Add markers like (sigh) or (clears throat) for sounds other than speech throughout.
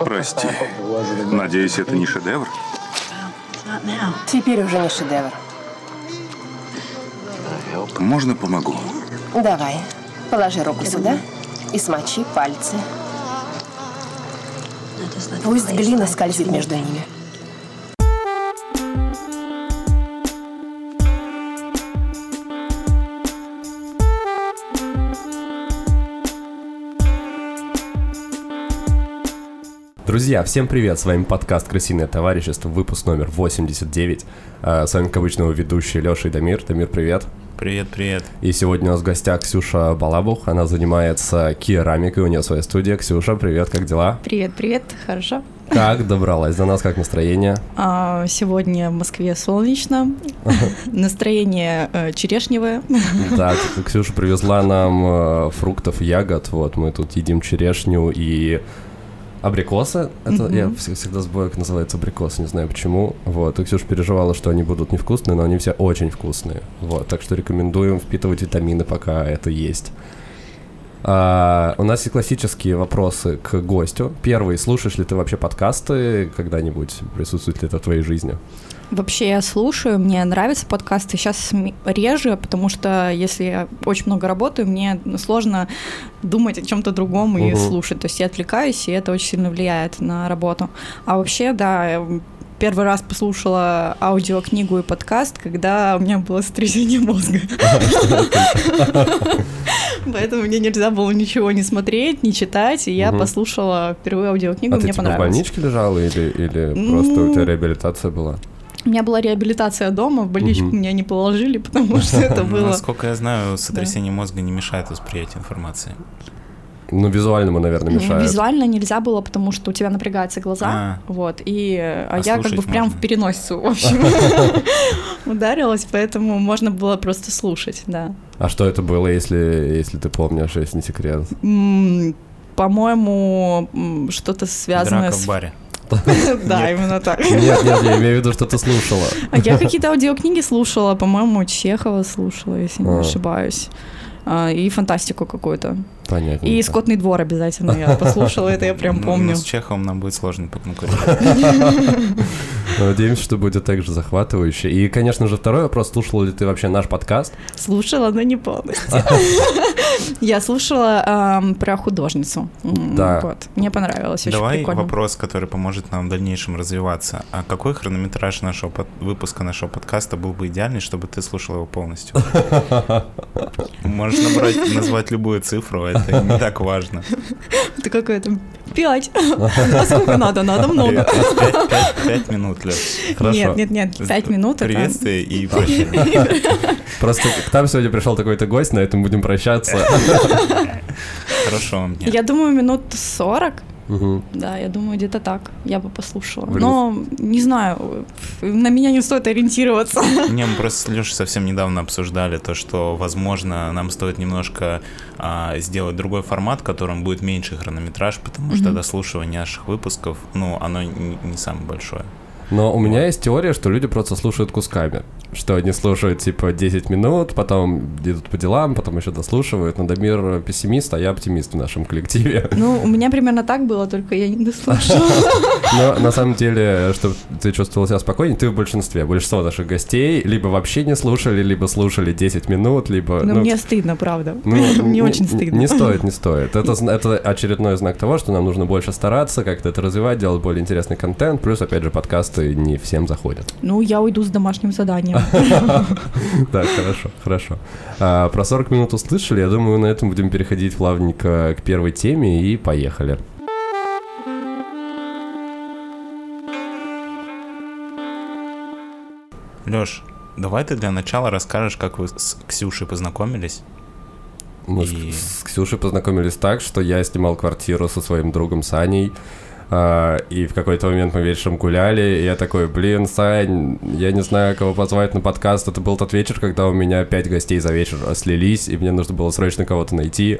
Прости. Надеюсь, это не шедевр? Теперь уже не шедевр. Можно помогу? Давай, положи руку сюда и смочи пальцы. Пусть глина скользит между ними. Друзья, всем привет! С вами подкаст «Крысиное товарищество», выпуск номер 89. А, С вами, как обычно, ведущий Леша и Дамир. Дамир, привет! Привет, привет. И сегодня у нас в гостях Ксюша Балабух. Она занимается керамикой, у нее своя студия. Ксюша, привет, как дела? Привет, привет, хорошо. Как добралась до нас, как настроение? А, сегодня в Москве солнечно, настроение э, черешневое. Так, Ксюша привезла нам э, фруктов, ягод. Вот мы тут едим черешню и абрикосы. Это я вс- всегда забываю, как называется абрикосы, не знаю почему. Вот, и Ксюша переживала, что они будут невкусные, но они все очень вкусные. Вот, так что рекомендуем впитывать витамины, пока это есть. А, у нас есть классические вопросы к гостю. Первый, слушаешь ли ты вообще подкасты когда-нибудь? Присутствует ли это в твоей жизни? Вообще я слушаю, мне нравятся подкасты. Сейчас реже, потому что если я очень много работаю, мне сложно думать о чем-то другом и Мгм. слушать. То есть я отвлекаюсь, и это очень сильно влияет на работу. А вообще, да, первый раз послушала аудиокнигу и подкаст, когда у меня было сотрясение мозга. Поэтому мне нельзя было ничего не смотреть, не читать, и я послушала впервые аудиокнигу, а ты мне типа в понравилось. больничке лежала или, просто у тебя реабилитация была? У меня была реабилитация дома, в больничку Мгм. меня не положили, потому (laughs) что это было... Насколько я знаю, сотрясение мозга не мешает восприятию информации. Ну, визуальному, наверное, Ну, мешает. Визуально нельзя было, потому что у тебя напрягаются глаза, А. вот, и а, я как бы прям можно? в переносицу, в общем, (laughs) (laughs) ударилась, поэтому можно было просто слушать, да. А что это было, если, если ты помнишь, если не секрет? По-моему, что-то связанное Драка с... в баре. Да, (laughs) именно так. Нет, нет, я имею в виду, что ты слушала. А я какие-то аудиокниги слушала, по-моему, Чехова слушала, если не А. ошибаюсь. А, И фантастику какую-то. Понятно. И «Скотный двор» обязательно я послушала, это я прям Ну, помню. ну, с Чеховым нам будет сложно поконкурировать. Надеемся, что будет так же захватывающе. И, конечно же, второй вопрос. Слушала ли ты вообще наш подкаст? Слушала, но не полностью. (laughs) Я слушала про художницу. Да. Вот. Мне понравилось, очень Давай прикольно. вопрос, который поможет нам в дальнейшем развиваться. А какой хронометраж нашего под- выпуска нашего подкаста был бы идеальный, чтобы ты слушал его полностью? (laughs) Можешь набрать, назвать любую цифру, это не так важно. Это какое-то пять. А сколько надо? Надо много. Пять- пять- пять- Пять минут, Лёш. Хорошо. Нет, нет, нет, пять минут это... Приветствие и прощание. Просто к нам сегодня пришел такой-то гость, на этом будем прощаться. Хорошо. Я думаю, минут сорок. Мгм. Да, я думаю, где-то так. Я бы послушала. Блин. Но, не знаю, на меня не стоит ориентироваться. Не, мы просто с Лешей совсем недавно обсуждали то, что, возможно, нам стоит немножко а, сделать другой формат, в котором будет меньше хронометраж, потому что Мгм. дослушивание наших выпусков, ну, оно не, не самое большое. Но у меня есть теория, что люди просто слушают кусками. Что они слушают, типа, 10 минут, потом идут по делам, потом еще дослушивают. Но Дамир пессимист, а я оптимист в нашем коллективе. (laughs) Ну, у меня примерно так было, только я не дослушала. (laughs) Но на самом деле, чтобы ты чувствовал себя спокойнее, ты в большинстве. Большинство наших гостей либо вообще не слушали, либо слушали 10 минут, либо... Ну, мне стыдно, правда. (laughs) ну, Мне не- очень стыдно. Не стоит, не стоит. Это очередной знак того, что нам нужно больше стараться, как-то это развивать, делать более интересный контент. Плюс, опять же, подкасты не всем заходят. Ну, я уйду с домашним заданием. (laughs) Так, хорошо, хорошо. А, про 40 минут услышали, я думаю, на этом будем переходить плавненько к первой теме и поехали. Леш, давай ты для начала расскажешь, как вы с Ксюшей познакомились. Мы с- И- с Ксюшей познакомились так, что я снимал квартиру со своим другом Саней, и в какой-то момент мы вечером гуляли, и я такой, блин, Сань, я не знаю, кого позвать на подкаст. Это был тот вечер, когда у меня пять гостей за вечер слились, и мне нужно было срочно кого-то найти.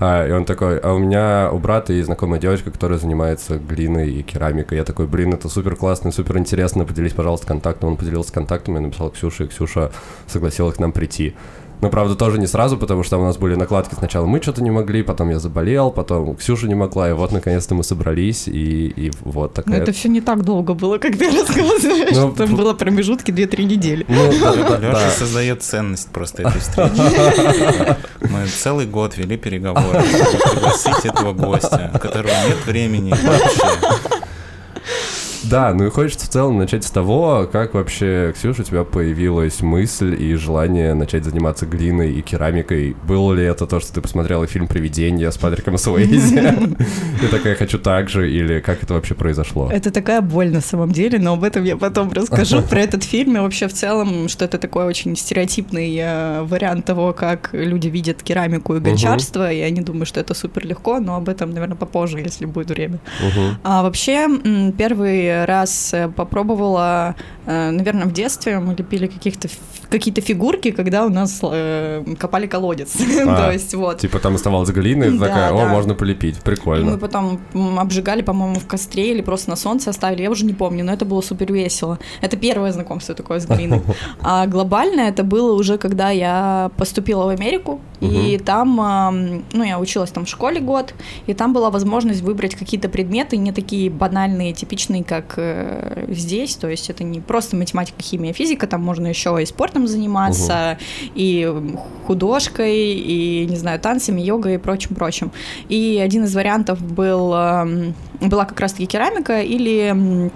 А, и он такой, а у меня у брата есть знакомая девочка, которая занимается глиной и керамикой. Я такой, блин, это супер классно, супер интересно, поделись, пожалуйста, контактом. Он поделился контактом, я написал Ксюше, и Ксюша согласилась к нам прийти. Но, правда, тоже не сразу, потому что у нас были накладки. Сначала мы что-то не могли, потом я заболел, потом Ксюша не могла, и вот, наконец-то, мы собрались, и, и вот Но такая... это все не так долго было, как ты (laughs) рассказываешь. Ну, Там было промежутки 2-3 недели. Ну, да, да, Леша да. создает ценность просто этой встречи. (laughs) Мы целый год вели переговоры, пригласить этого гостя, у которого нет времени вообще. Да, ну и хочется в целом начать с того, как вообще, Ксюша, у тебя появилась мысль и желание начать заниматься глиной и керамикой. Было ли это то, что ты посмотрела фильм «Привидение» с Патриком Суэйзи? (laughs) И такая «хочу так же», или как это вообще произошло? Это такая боль на самом деле, но об этом я потом расскажу, (laughs) про этот фильм и вообще в целом, что это такой очень стереотипный э, вариант того, как люди видят керамику и гончарство, и они думают, что это супер легко, но об этом, наверное, попозже, если будет время. А вообще, м, первый раз э, попробовала, наверное, в детстве мы лепили каких-то какие-то фигурки, когда у нас э, копали колодец. (laughs) А, То есть вот. Типа там оставалась глина, и Да, такая, о, да. можно полепить, И мы прикольно. потом обжигали, по-моему, в костре или просто на солнце оставили. Я уже не помню, но это было супер весело. Это первое знакомство такое с глиной. (laughs) А глобальное это было уже, когда я поступила в Америку, и там, ам, ну, я училась там в школе год, и там была возможность выбрать какие-то предметы, не такие банальные, типичные, как э, здесь. То есть это не просто математика, химия, физика, там можно еще и спортом заниматься, и м, художкой, и, не знаю, танцами, йогой и прочим-прочим. И один из вариантов был, эм, была как раз-таки керамика или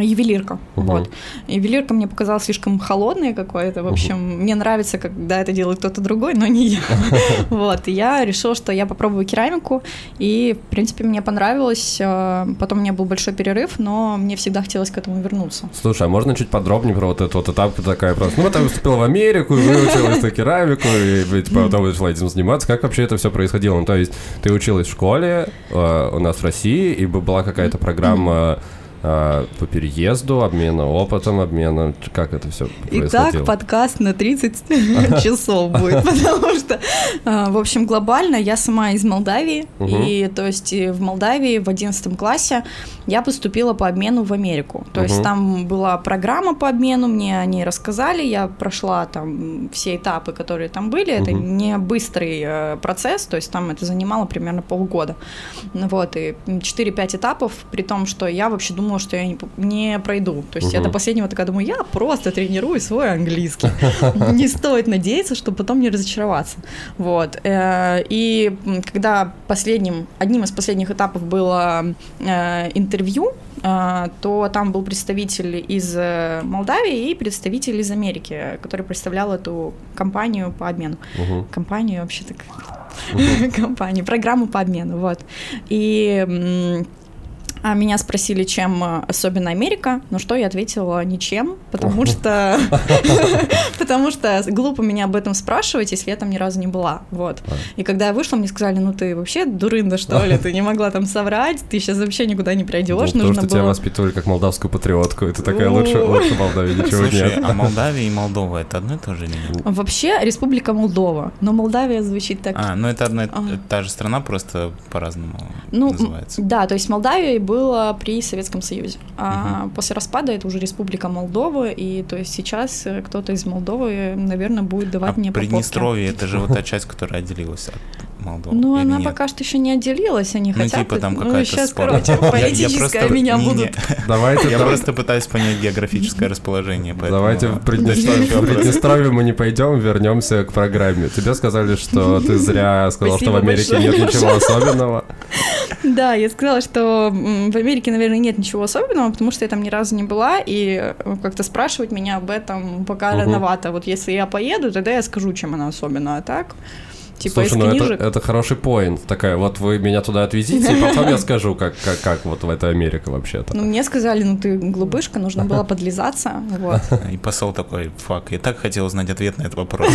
ювелирка. Мгм. Вот. Ювелирка мне показалась слишком холодной какой-то. В общем, мне нравится, когда это делает кто-то другой, но не я. (laughs) Вот. И я решила, что я попробую керамику. И, в принципе, мне понравилось. Э, Потом у меня был большой перерыв, но мне всегда хотелось к этому вернуться. Слушай, а можно чуть подробнее про вот этот вот этап, такая просто, ну, вот я поступила в Америку, выучилась на керамику, и типа, потом начала этим заниматься. Как вообще это все происходило? Ну, то есть ты училась в школе э, у нас в России, и была какая-то программа э, по переезду, обмена опытом, обмена... Как это все происходило? Итак, подкаст на 30 (laughs) (laughs) часов будет, потому что, а, в общем, глобально я сама из Молдавии, и то есть в Молдавии в 11 классе я поступила по обмену в Америку. То есть Мгм. там была программа по обмену, мне о ней рассказали, я прошла там все этапы, которые там были. Это Мгм. не быстрый э, процесс, то есть там это занимало примерно полгода. Вот, и 4-5 этапов, при том, что я вообще думала, что я не, не пройду. То есть я Мгм. до последнего такая думаю, я просто тренирую свой английский. (laughs) Не стоит надеяться, что потом не разочароваться. Вот. Э, И когда последним, одним из последних этапов было э, интервью, э, то там был представитель из э, Молдавии и представитель из Америки, который представлял эту компанию по обмену. Мгм. Компанию вообще так (laughs) компанию, программу по обмену, вот. И а меня спросили, чем э, особенно Америка, но что я ответила ничем, потому что (laughs) потому что глупо меня об этом спрашивать, если я там ни разу не была, вот. И когда я вышла, мне сказали, ну ты вообще дурында что ли, (laughs) ты не могла там соврать, ты сейчас вообще никуда не Ну, пройдешь, потому нужно что тебя было. воспитывали как молдавскую патриотку, и ты такая, О. лучше, лучше Молдавии ничего нет. а Молдавия и Молдова это одно и то же? Вообще Республика Молдова, но Молдавия звучит так А, ну это одна и А. та же страна, просто по-разному Ну, называется. да, то есть Молдавия была при Советском Союзе. А после распада это уже Республика Молдова, и то есть сейчас э, кто-то из Молдовы, наверное, будет давать А мне. Приднестровье это же вот та часть, которая отделилась от Молдовы. Ну, или она нет? пока что еще не отделилась, они Ну, хотят. типа там ну, какая-то сейчас, спорная. короче, политическая просто- меня будут. Давайте, Я просто пытаюсь понять географическое расположение. Давайте в Приднестровье, мы не пойдем, вернемся к программе. Тебе сказали, что ты зря сказал, что в Америке нет ничего особенного. Да, я сказала, что в Америке, наверное, нет ничего особенного, потому что я там ни разу не была, и э, как-то спрашивать меня об этом пока рановато. Вот если я поеду, тогда я скажу, чем она особенная, а так? Типа Слушай, из ну это, книжек. это хороший поинт. Такая, вот вы меня туда отвезите, и потом я скажу, как, как, как вот в это Америка вообще-то. Ну, мне сказали, ну ты глупышка, нужно было подлизаться. Вот. И посол такой, фак, я так хотел узнать ответ на этот вопрос.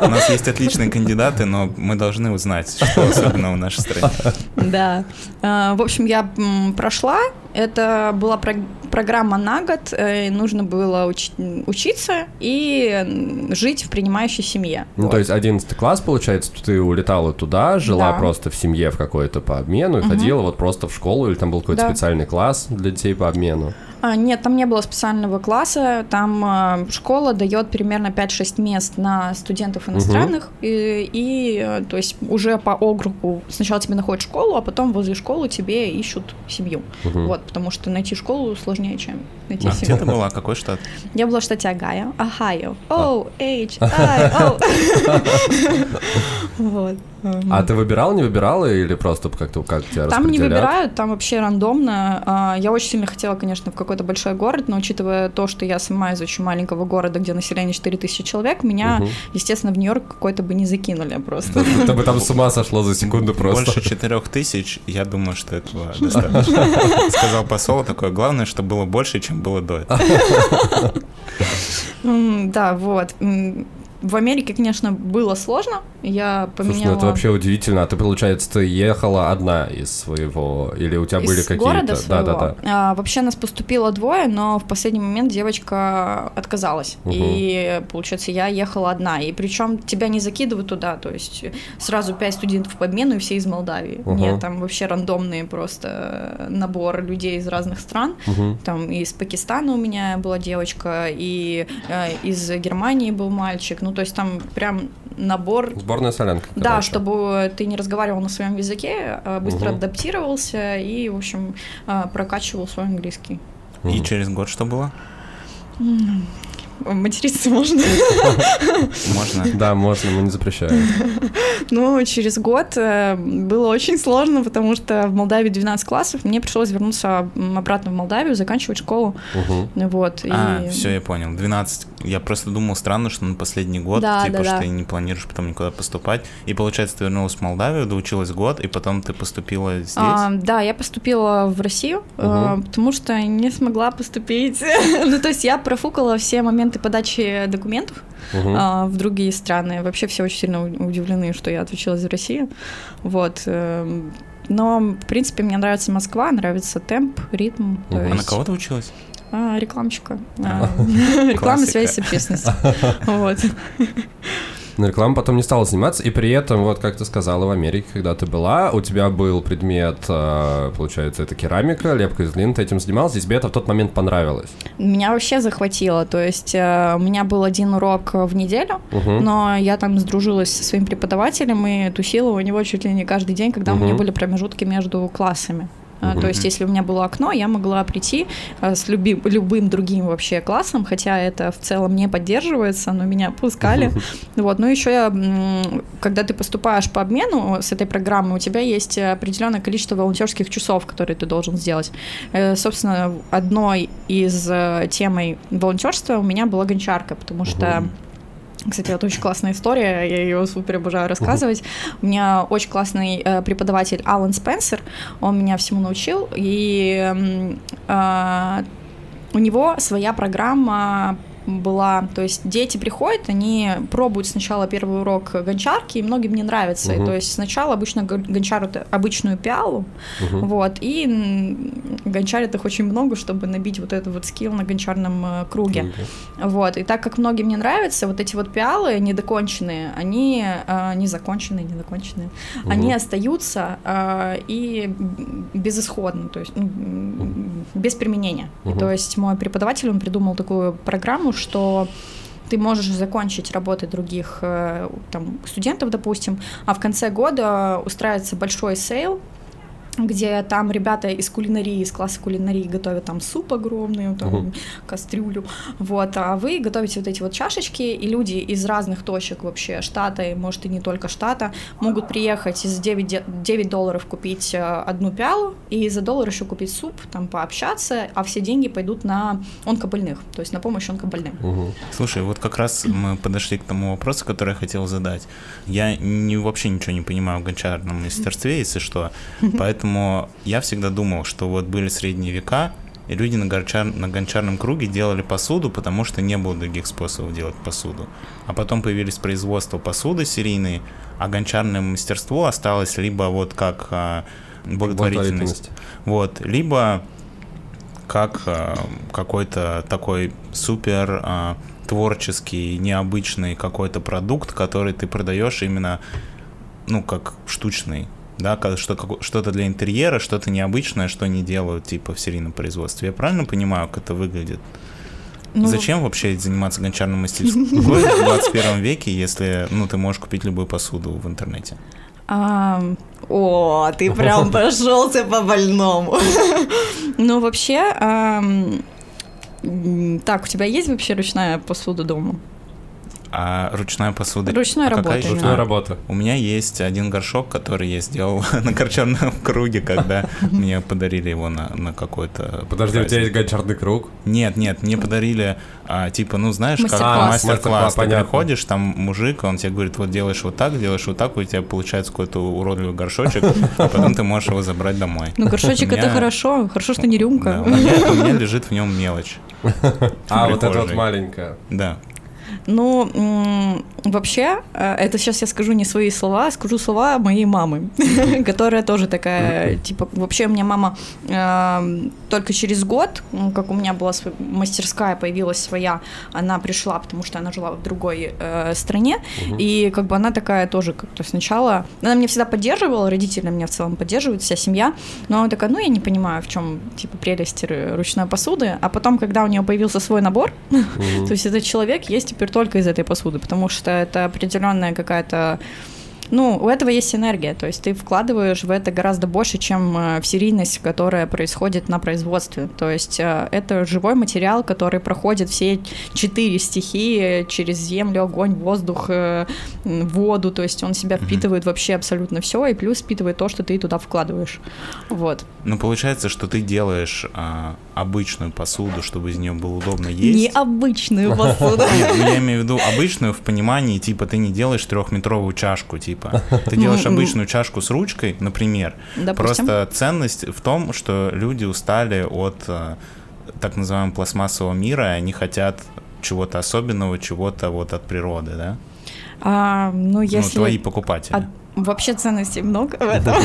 У нас есть отличные кандидаты, но мы должны узнать, что особенного в нашей стране. Да. А, В общем, я прошла. Это была про- программа на год, э, нужно было уч- учиться и жить в принимающей семье. Ну, Вот. то есть 11 класс, получается, ты улетала туда, жила Да. просто в семье в какой-то по обмену и ходила вот просто в школу, или там был какой-то Да. специальный класс для детей по обмену? А, нет, там не было специального класса. Там э, школа дает примерно 5-6 мест на студентов иностранных. И, и, э, то есть уже по округу сначала тебе находят школу, а потом возле школы тебе ищут семью. Вот, потому что найти школу сложнее, чем найти А где ты была? Какой штат? Я была в штате Огайо. Ohio. А. O, H, I, O. (laughs) Вот. А ты выбирала, не выбирала, или просто как-то как тебя Там не выбирают, там вообще рандомно. А, Я очень сильно хотела, конечно, в какой-то большой город, но учитывая то, что я сама из очень маленького города, где население 4000 человек, меня, естественно, в Нью-Йорк какой-то бы не закинули просто. Ты бы там с ума сошла за секунду просто. Больше четырех тысяч, я думаю, что этого (laughs) достаточно. Сказал посол такое, главное, что было больше, чем было до этого. (laughs) Да, вот. В Америке, конечно, было сложно. Я Слушай, поменяла... ну это вообще удивительно. А ты, получается, ты ехала одна из своего, или у тебя были из какие-то... города Да, своего. да, да. А, вообще нас поступило двое, но в последний момент девочка отказалась. Мгм. И, получается, я ехала одна. И причем тебя не закидывают туда, то есть сразу пять студентов по обмену и все из Молдавии. Мгм. Нет, там вообще рандомный просто набор людей из разных стран. Мгм. Там из Пакистана у меня была девочка, и э, из Германии был мальчик. Ну, то есть там прям набор Сборная солянка. да, короче. чтобы ты не разговаривал на своем языке, а быстро Мгм. адаптировался и, в общем, а, прокачивал свой английский. И через год что было? Материться можно. Можно? Да, можно, мы не запрещаем. Ну, через год э, было очень сложно, потому что в Молдавии 12 классов, мне пришлось вернуться обратно в Молдавию, заканчивать школу. Вот. и- А, все, я понял. 12. Я просто думал, странно, что на последний год, Да, типа, да, что да. ты не планируешь потом никуда поступать. И получается, ты вернулась в Молдавию, доучилась год, и потом ты поступила здесь. А, да, я поступила в Россию, э, потому что не смогла поступить. (laughs) ну, то есть я профукала все моменты подачи документов. Мгм. а, в другие страны. Вообще все очень сильно удивлены, что я отучилась в России. Вот. эм, Но, в принципе, мне нравится Москва, нравится темп, ритм. то Мгм. А на есть, кого ты училась? а, рекламщика. А. А, (laughs) Реклама, связь с общественностью. Вот. (laughs) Но реклама потом не стала заниматься, и при этом, вот как ты сказала, в Америке, когда ты была, у тебя был предмет, э, получается, это керамика, лепка из глины, ты этим занималась, и тебе это в тот момент понравилось. Меня вообще захватило. То есть э, у меня был один урок в неделю, Мгм. но я там сдружилась со своим преподавателем и тусила у него чуть ли не каждый день, когда у меня были промежутки между классами. Мгм. То есть, если у меня было окно, я могла прийти а, с люби- любым другим вообще классом, хотя это в целом не поддерживается, но меня пускали. (laughs) Вот. Ну, еще я, когда ты поступаешь по обмену с этой программой, у тебя есть определенное количество волонтерских часов, которые ты должен сделать. Э, Собственно, одной из э, темой волонтерства у меня была гончарка, потому что кстати, это очень классная история, я ее супер обожаю рассказывать. У меня очень классный э, преподаватель Алан Спенсер, он меня всему научил, и а, у него своя программа была, то есть дети приходят, они пробуют сначала первый урок гончарки, и многим не нравится. И Мгм. То есть сначала обычно гон- гончарят обычную пиалу, Мгм. вот, и гончарят их очень много, чтобы набить вот этот вот скилл на гончарном э, круге. Вот, и так как многим не нравится, вот эти вот пиалы недоконченные, они э, незаконченные, недоконченные, Мгм. они остаются э, и безысходно, то есть ну, без применения. И Мгм. То есть мой преподаватель, он придумал такую программу, что ты можешь закончить работы других э, там, студентов, допустим, а в конце года устраивается большой sale, где там ребята из кулинарии, из класса кулинарии готовят там суп огромный, там, Мгм. кастрюлю, вот, а вы готовите вот эти вот чашечки, и люди из разных точек вообще штата, и может и не только штата, могут приехать и за 9, де- 9 долларов купить э, одну пиалу, и за доллар еще купить суп, там пообщаться, а все деньги пойдут на онкобольных, то есть на помощь онкобольным. Мгм. Слушай, вот как раз мы подошли к тому вопросу, который я хотел задать. Я не, вообще ничего не понимаю в гончарном мастерстве, если что, поэтому (laughs) я всегда думал, что вот были средние века, и люди на, гончар, на гончарном круге делали посуду, потому что не было других способов делать посуду. А потом появились производства посуды серийные, а гончарное мастерство осталось либо вот как а, благотворительность, Благотворительность. вот, либо как э, какой-то такой супер э, творческий, необычный какой-то продукт, который ты продаешь именно, ну, как штучный, да, что-то для интерьера, что-то необычное, что не делают, типа, в серийном производстве. Я правильно понимаю, как это выглядит? Ну, Зачем вообще заниматься гончарным мастерством (laughs) в 21 веке, если, ну, ты можешь купить любую посуду в интернете? А, о, ты прям (laughs) пошелся по больному. (laughs) Ну, вообще, так, у тебя есть вообще ручная посуда дома? А ручная посуда... Ручной а какая еще? да. Ручная А, работа. У меня есть один горшок, который я сделал (laughs) на горчарном (laughs) круге, когда (laughs) мне подарили его на, на какой-то... Подожди, у тебя есть гончарный круг? Нет, нет, мне подарили, а, типа, ну знаешь, как Мастер-класс. мастер-класс. Ты приходишь, там мужик, он тебе говорит, вот делаешь вот так, делаешь вот так, у тебя получается какой-то уродливый горшочек, а потом ты можешь его забрать домой. Ну, горшочек это хорошо, хорошо, что не рюмка. у, меня, лежит в нем мелочь. А, вот это вот маленькая. Да. Ну, м, вообще, э, это сейчас я скажу не свои слова, а скажу слова моей мамы, (laughs) которая тоже такая, типа, вообще у меня мама э, только через год, ну, как у меня была мастерская, появилась своя, она пришла, потому что она жила в другой э, стране, и как бы она такая тоже как-то сначала, она меня всегда поддерживала, родители меня в целом поддерживают, вся семья, но она такая, ну, я не понимаю, в чем, типа, прелесть ру- ручной посуды, а потом, когда у нее появился свой набор, (laughs) то есть этот человек есть теперь только из этой посуды, потому что это определенная какая-то ну, у этого есть энергия, то есть ты вкладываешь в это гораздо больше, чем э, в серийность, которая происходит на производстве. То есть э, это живой материал, который проходит все четыре стихии через землю, огонь, воздух, э, воду, то есть он себя впитывает вообще абсолютно все, и плюс впитывает то, что ты туда вкладываешь. Вот. Ну, получается, что ты делаешь а, обычную посуду, чтобы из нее было удобно есть. Необычную посуду. (laughs) Нет, ну, я имею в виду обычную в понимании, типа, ты не делаешь трехметровую чашку, типа. Ты делаешь Ну, обычную чашку с ручкой, например. Допустим. Просто ценность в том, что люди устали от э, так называемого пластмассового мира, и они хотят чего-то особенного, чего-то вот от природы, да? А, ну, Ну, если... твои покупатели. А Вообще ценностей много в этом. (laughs)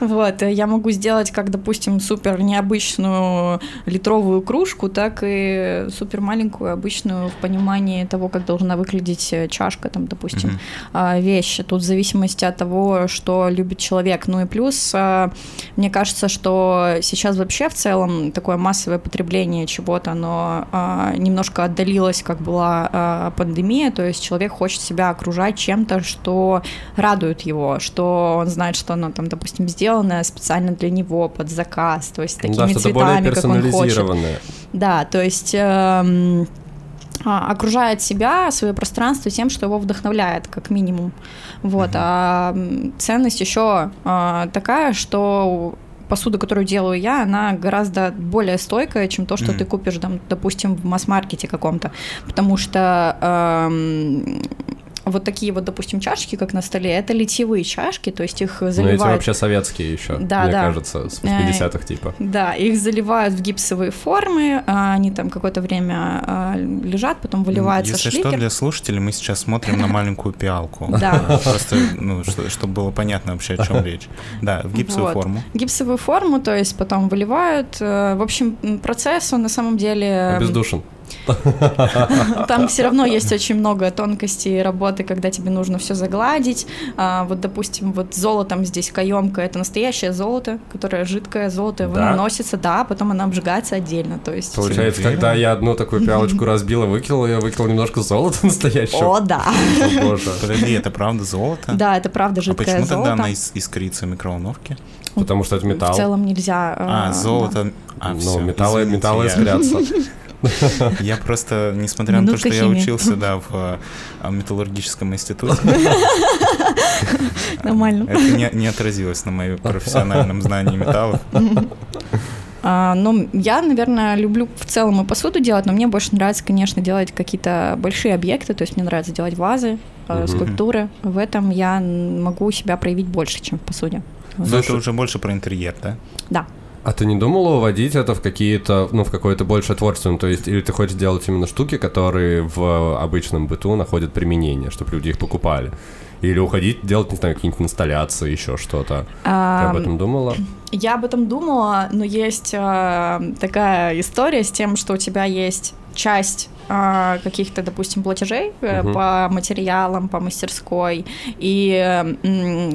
Вот, э, я могу сделать как, допустим, супер необычную литровую кружку, так и супер маленькую, обычную в понимании того, как должна выглядеть э, чашка, там, допустим, а, вещь. Тут в зависимости от того, что любит человек. Ну и плюс, а, мне кажется, что сейчас вообще в целом такое массовое потребление чего-то, оно а, немножко отдалилось, как была пандемия, то есть человек хочет себя окружать чем-то, что радует его, что он знает, что оно там, допустим, сделано специально для него, под заказ, то есть такими да, цветами, как он хочет. Да, то есть эм, а, окружает себя, свое пространство тем, что его вдохновляет, как минимум. Вот. А ценность еще а, такая, что посуда, которую делаю я, она гораздо более стойкая, чем то, что ты купишь, там, допустим, в масс-маркете каком-то. Потому что эм, вот такие вот, допустим, чашки, как на столе, это литьевые чашки, то есть их Но эти заливают... вообще советские еще, Да, мне да. кажется, с Э, 80-х типа. Да, их заливают в гипсовые формы, а они там какое-то время а, лежат, потом выливается Если шликер. что, для слушателей мы сейчас смотрим на маленькую пиалку. (laughs) Да. Просто, ну, чтобы было понятно вообще, о чем речь. Да, в гипсовую форму. Гипсовую форму, то есть потом выливают. Э, В общем, процесс, он на самом деле... Бездушен. (laughs) Там все равно есть очень много тонкостей работы, когда тебе нужно все загладить. А, вот, допустим, вот золотом здесь каемка это настоящее золото, которое жидкое золото, его Да? наносится, да, а потом она обжигается отдельно. То есть Получается, когда я одну такую пиалочку разбила, выкинула, я выкинул немножко золота (laughs) настоящего. О, да. О, боже. Подожди, это правда золото? Да, это правда А жидкое почему золото. тогда она ис- искрится в микроволновке? Потому что это металл. В целом нельзя. А, э, золото. А, Ну, металлы, металлы искрятся. (laughs) (laughs) Я просто, несмотря на то, что я учился, да, в э, металлургическом институте, (laughs) Нормально. это не, отразилось на моем профессиональном знании металлов. А, ну, я, наверное, люблю в целом и посуду делать, но мне больше нравится, конечно, делать какие-то большие объекты, то есть мне нравится делать вазы, Мгм. скульптуры. В этом я могу себя проявить больше, чем в посуде. Но это уже больше про интерьер, да? Да. А ты не думала уводить это в какие-то, ну, в какое-то большее творчество? То есть, или ты хочешь делать именно штуки, которые в обычном быту находят применение, чтобы люди их покупали? Или уходить, делать, не знаю, какие-нибудь инсталляции, еще что-то. Ты А, об этом думала? Я об этом думала, но есть э, такая история с тем, что у тебя есть часть каких-то, допустим, платежей Мгм. по материалам, по мастерской, и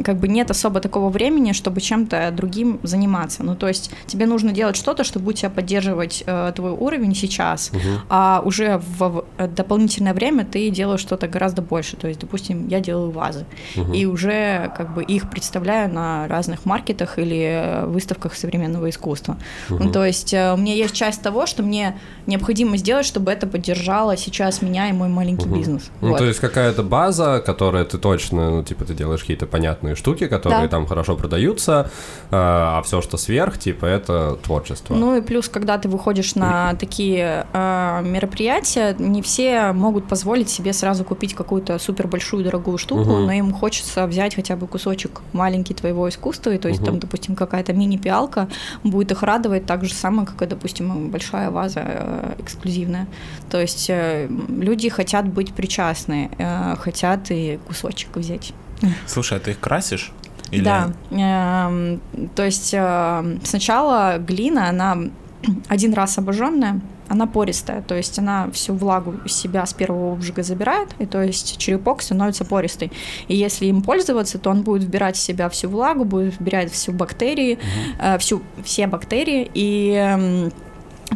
как бы нет особо такого времени, чтобы чем-то другим заниматься. Ну, то есть тебе нужно делать что-то, что будет тебя поддерживать э, твой уровень сейчас, а уже в, в дополнительное время ты делаешь что-то гораздо больше. То есть, допустим, я делаю вазы, и уже как бы их представляю на разных маркетах или выставках современного искусства. Ну, то есть э, у меня есть часть того, что мне необходимо сделать, чтобы это поддержало сейчас меня и мой маленький бизнес. Ну, Вот. то есть какая-то база, которая ты точно, ну, типа, ты делаешь какие-то понятные штуки, которые Да. там хорошо продаются, э, а все, что сверх, типа, это творчество. Ну и плюс, когда ты выходишь на такие э, мероприятия, не все могут позволить себе сразу купить какую-то супер большую дорогую штуку, Мгм. но им хочется взять хотя бы кусочек маленький твоего искусства, и то есть там, допустим, какая-то мини-пиалка будет их радовать так же самое, как и, допустим, большая ваза э, эксклюзивная. То есть э, люди хотят быть причастны, э, хотят и кусочек взять. Слушай, а ты их красишь? Или... Да. эм, то есть э, сначала глина, она (clears throat) один раз обожженная, она пористая, то есть она всю влагу из себя с первого обжига забирает, и то есть черепок становится пористый. И если им пользоваться, то он будет вбирать в себя всю влагу, будет вбирать всю бактерии, э, всю, все бактерии, и эм,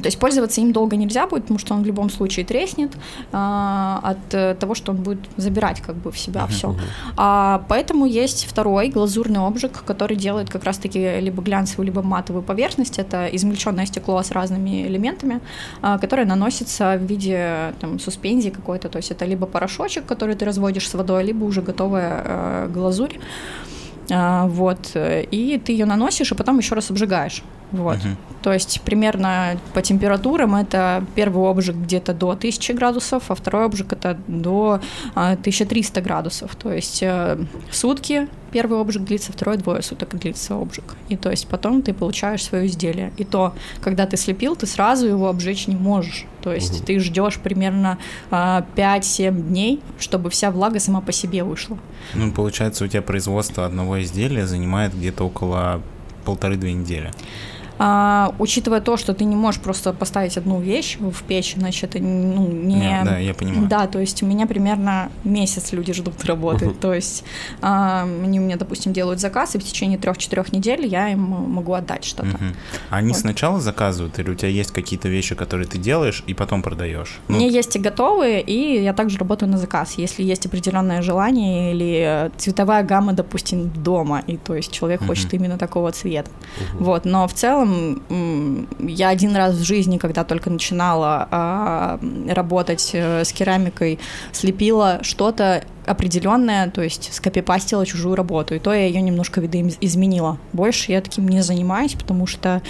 то есть пользоваться им долго нельзя будет, потому что он в любом случае треснет а, от э, того, что он будет забирать как бы в себя все. А, поэтому есть второй глазурный обжиг, который делает как раз-таки либо глянцевую, либо матовую поверхность. Это измельченное стекло с разными элементами, а, которое наносится в виде там, суспензии какой-то. То есть это либо порошочек, который ты разводишь с водой, либо уже готовая э, глазурь. А, вот, э, и ты ее наносишь, и потом еще раз обжигаешь. Вот. То есть примерно по температурам это первый обжиг где-то до 1000 градусов, а второй обжиг это до а, 1300 градусов. То есть э, сутки первый обжиг длится, второй двое суток длится обжиг. И то есть потом ты получаешь свое изделие. И то, когда ты слепил, ты сразу его обжечь не можешь. То есть ты ждешь примерно а, 5-7 дней, чтобы вся влага сама по себе вышла. Ну, получается, у тебя производство одного изделия занимает где-то около полторы-две недели. А, учитывая то, что ты не можешь просто поставить одну вещь в печь, значит, это ну, не... Не, да, я понимаю. Да, то есть у меня примерно месяц люди ждут (laughs) работы. То есть а, они у меня, допустим, делают заказ, и в течение трех-четырех недель я им могу отдать что-то. А Они Вот. сначала заказывают, или у тебя есть какие-то вещи, которые ты делаешь, и потом продаешь? У Ну, меня есть и готовые, и я также работаю на заказ. Если есть определенное желание или цветовая гамма, допустим, дома, и то есть человек хочет именно такого цвета. Вот, но в целом я один раз в жизни, когда только начинала а, работать э, с керамикой, слепила что-то определенное, то есть скопипастила чужую работу, и то я ее немножко виды изменила. Больше я таким не занимаюсь, потому что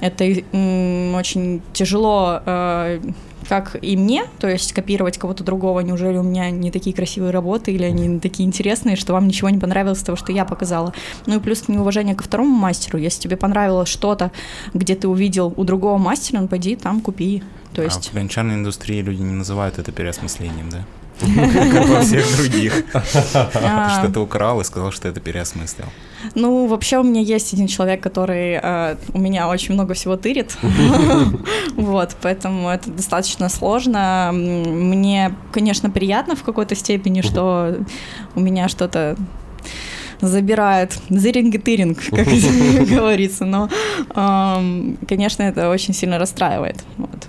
это очень тяжело э, как и мне, то есть копировать кого-то другого, неужели у меня не такие красивые работы или они не такие интересные, что вам ничего не понравилось того, что я показала. Ну и плюс неуважение ко второму мастеру, если тебе понравилось что-то, где ты увидел у другого мастера, ну пойди там купи. То а есть в гончарной индустрии люди не называют это переосмыслением, да? (laughs) Как во всех других. Ты (laughs) а, что-то украл и сказал, что это переосмыслил. Ну, вообще у меня есть один человек, который э, у меня очень много всего тырит. (laughs) Вот, поэтому это достаточно сложно. Мне, конечно, приятно в какой-то степени, что у меня что-то забирает зыринг и тыринг, как (laughs) говорится, но, конечно, это очень сильно расстраивает. Вот.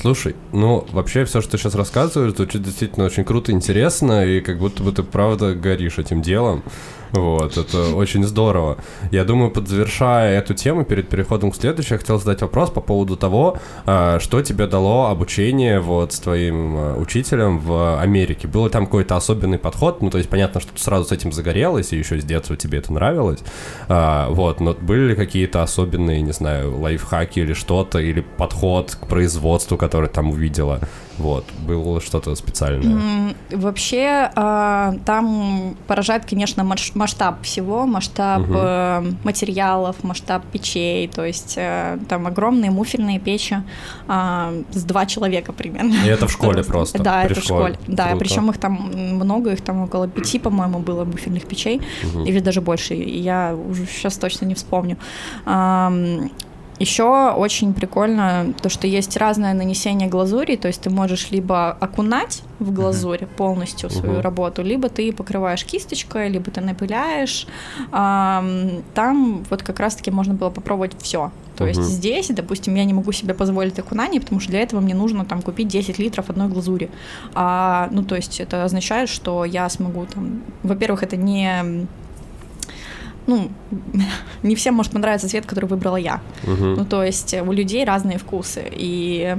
Слушай, ну вообще все, что ты сейчас рассказываешь, звучит действительно очень круто, интересно, и как будто бы ты правда горишь этим делом. Вот, это очень здорово. Я думаю, подзавершая эту тему, перед переходом к следующей, я хотел задать вопрос по поводу того, а, что тебе дало обучение вот с твоим а, учителем в Америке. Был ли там какой-то особенный подход? Ну, то есть понятно, что ты сразу с этим загорелась, и еще с детства тебе это нравилось. А, Вот, но были ли какие-то особенные, не знаю, лайфхаки или что-то, или подход к производству, который там увидела? Вот, было что-то специальное. Вообще, а, там поражает, конечно, масштаб всего, масштаб э, материалов, масштаб печей, то есть э, там огромные муфельные печи а, с два человека примерно. И это в (laughs) школе просто, Да, это в школе. Да, причем их там много, их там около пяти, по-моему, было муфельных печей, или даже больше. Я уже сейчас точно не вспомню. Еще очень прикольно то, что есть разное нанесение глазури, то есть ты можешь либо окунать в глазурь полностью свою Мгм. работу, либо ты покрываешь кисточкой, либо ты напыляешь. Ам, Там вот как раз-таки можно было попробовать все. То есть Мгм. здесь, допустим, я не могу себе позволить окунание, потому что для этого мне нужно там купить 10 литров одной глазури. А, ну, то есть это означает, что я смогу там... Во-первых, это не ну, (laughs) не всем может понравиться цвет, который выбрала я. Мгм. Ну, то есть у людей разные вкусы. И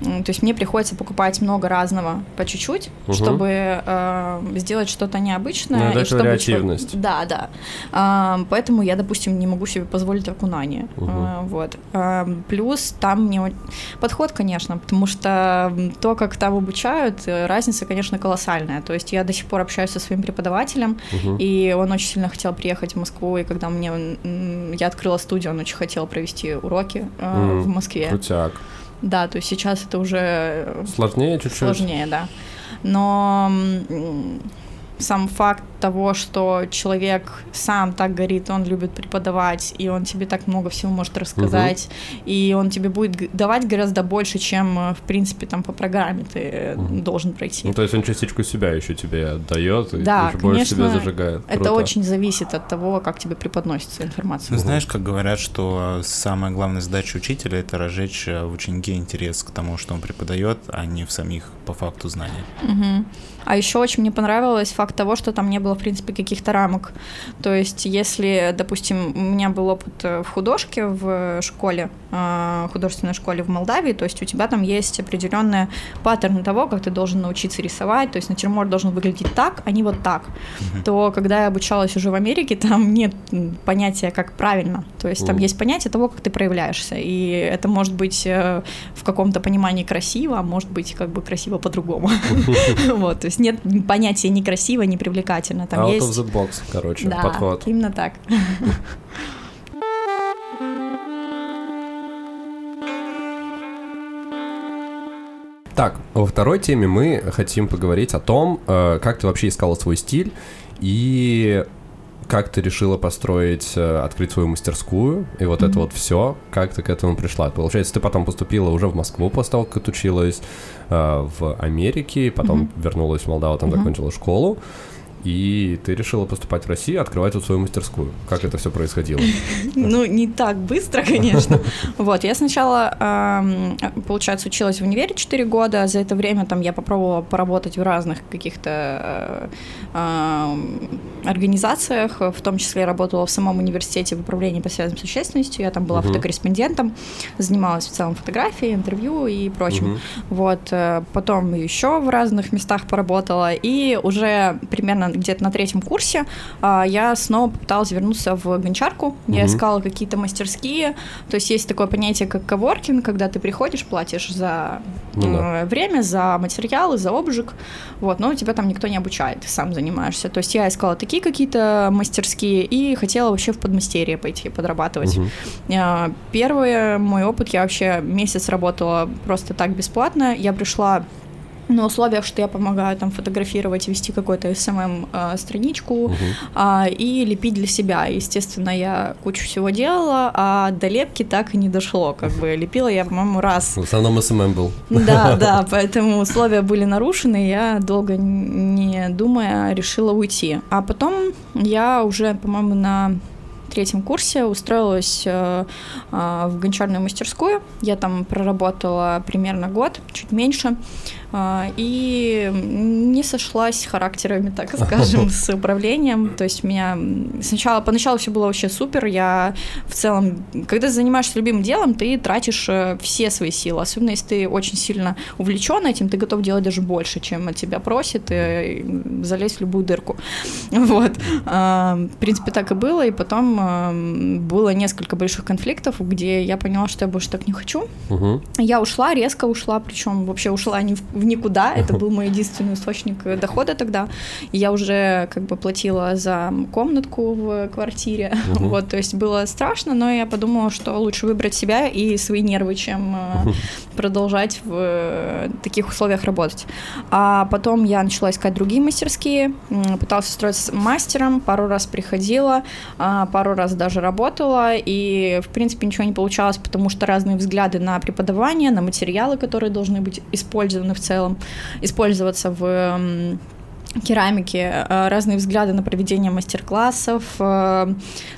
то есть мне приходится покупать много разного по чуть-чуть, Мгм. чтобы э, сделать что-то необычное. Ну, и чтобы вариативность. чё- Да, да. А, поэтому я, допустим, не могу себе позволить окунание. Мгм. А, вот. А, плюс там мне подход, конечно, потому что то, как там обучают, э, разница, конечно, колоссальная. То есть я до сих пор общаюсь со своим преподавателем, Мгм. и он очень сильно хотел приехать в Москву, и когда мне я открыла студию, он очень хотел провести уроки М, в Москве. Крутяк. Да, то есть сейчас это уже э, Сложнее чуть-чуть? сложнее, да. Но сам факт того, что человек сам так горит, он любит преподавать, и он тебе так много всего может рассказать, и он тебе будет давать гораздо больше, чем, э, в принципе, там по программе ты э, Мгм. должен пройти. Ну, то есть он частичку себя еще тебе отдает и Да, еще больше себя конечно, зажигает. Это Круто. очень зависит от того, как тебе преподносится информация. Ну, знаешь, как говорят, что самая главная задача учителя — это разжечь э, в ученике интерес к тому, что он преподает, а не в самих по факту знаний. Мгм. А еще очень мне понравилось факт того, что там не было, в принципе, каких-то рамок. То есть, если, допустим, у меня был опыт э, в художке в школе, э, художественной школе в Молдавии, то есть у тебя там есть определенные паттерны того, как ты должен научиться рисовать, то есть натюрморт должен выглядеть так, а не вот так. То, когда я обучалась уже в Америке, там нет понятия, как правильно. То есть там Мгм. есть понятие того, как ты проявляешься. И это может быть э, в каком-то понимании красиво, а может быть как бы красиво по-другому. (laughs) Вот, то есть нет понятия ни красиво, ни привлекательно. Там Out of the box, короче, подход. именно так. (laughs) Так, во второй теме мы хотим поговорить о том, э, как ты вообще искала свой стиль и как ты решила построить, э, открыть свою мастерскую, и вот это вот все, как ты к этому пришла. Получается, ты потом поступила уже в Москву после того, как отучилась э, в Америке, потом вернулась в Молдаву, там закончила школу, и ты решила поступать в Россию, открывать тут свою мастерскую. Как это все происходило? (laughs) Ну, не так быстро, конечно. (laughs) Вот, я сначала, получается, училась в универе 4 года. За это время там я попробовала поработать в разных каких-то э, организациях. В том числе работала в самом университете в управлении по связям с общественностью. Я там была фотокорреспондентом, занималась в целом фотографией, интервью и прочим. Вот, э, потом еще в разных местах поработала, и уже примерно где-то на третьем курсе а, я снова попыталась вернуться в гончарку. Я Мгм. искала какие-то мастерские, то есть есть такое понятие, как коворкинг, когда ты приходишь, платишь за Ну да. э, время, за материалы, за обжиг, вот, но тебя там никто не обучает, ты сам занимаешься. То есть я искала такие какие-то мастерские и хотела вообще в подмастерье пойти подрабатывать. Мгм. А, Первый мой опыт, я вообще месяц работала просто так бесплатно. Я пришла на условиях, что я помогаю там фотографировать, вести какую-то SMM-страничку Мгм. а, и лепить для себя. Естественно, я кучу всего делала, а до лепки так и не дошло. Как бы лепила я, по-моему, раз. В основном СММ был. Да, (laughs) да, поэтому условия были нарушены, я долго не думая решила уйти. А потом я уже, по-моему, на третьем курсе устроилась э, э, в гончарную мастерскую. Я там проработала примерно год, чуть меньше. Э, и не сошлась характерами, так (laughs) скажем, с управлением. То есть у меня сначала, поначалу все было вообще супер. Я в целом, когда занимаешься любимым делом, ты тратишь э, все свои силы. Особенно если ты очень сильно увлечен этим, ты готов делать даже больше, чем от тебя просит, и залезть в любую дырку. (laughs) Вот. А, В принципе, так и было. И потом а, было несколько больших конфликтов, где я поняла, что я больше так не хочу. Мгм. Я ушла, резко ушла, причем вообще ушла не в, в никуда. (laughs) Это был мой единственный источник дохода тогда. И я уже как бы платила за комнатку в квартире. (laughs) Вот, то есть было страшно, но я подумала, что лучше выбрать себя и свои нервы, чем э, продолжать в э, таких условиях работать. А потом я начала искать другие мастерские, пыталась устроиться мастером, пару раз приходила, а, пару раз даже работала, и, в принципе, ничего не получалось, потому что разные взгляды на преподавание, на материалы, которые должны быть использованы в целом, использоваться в м, керамике, э, разные взгляды на проведение мастер-классов, э,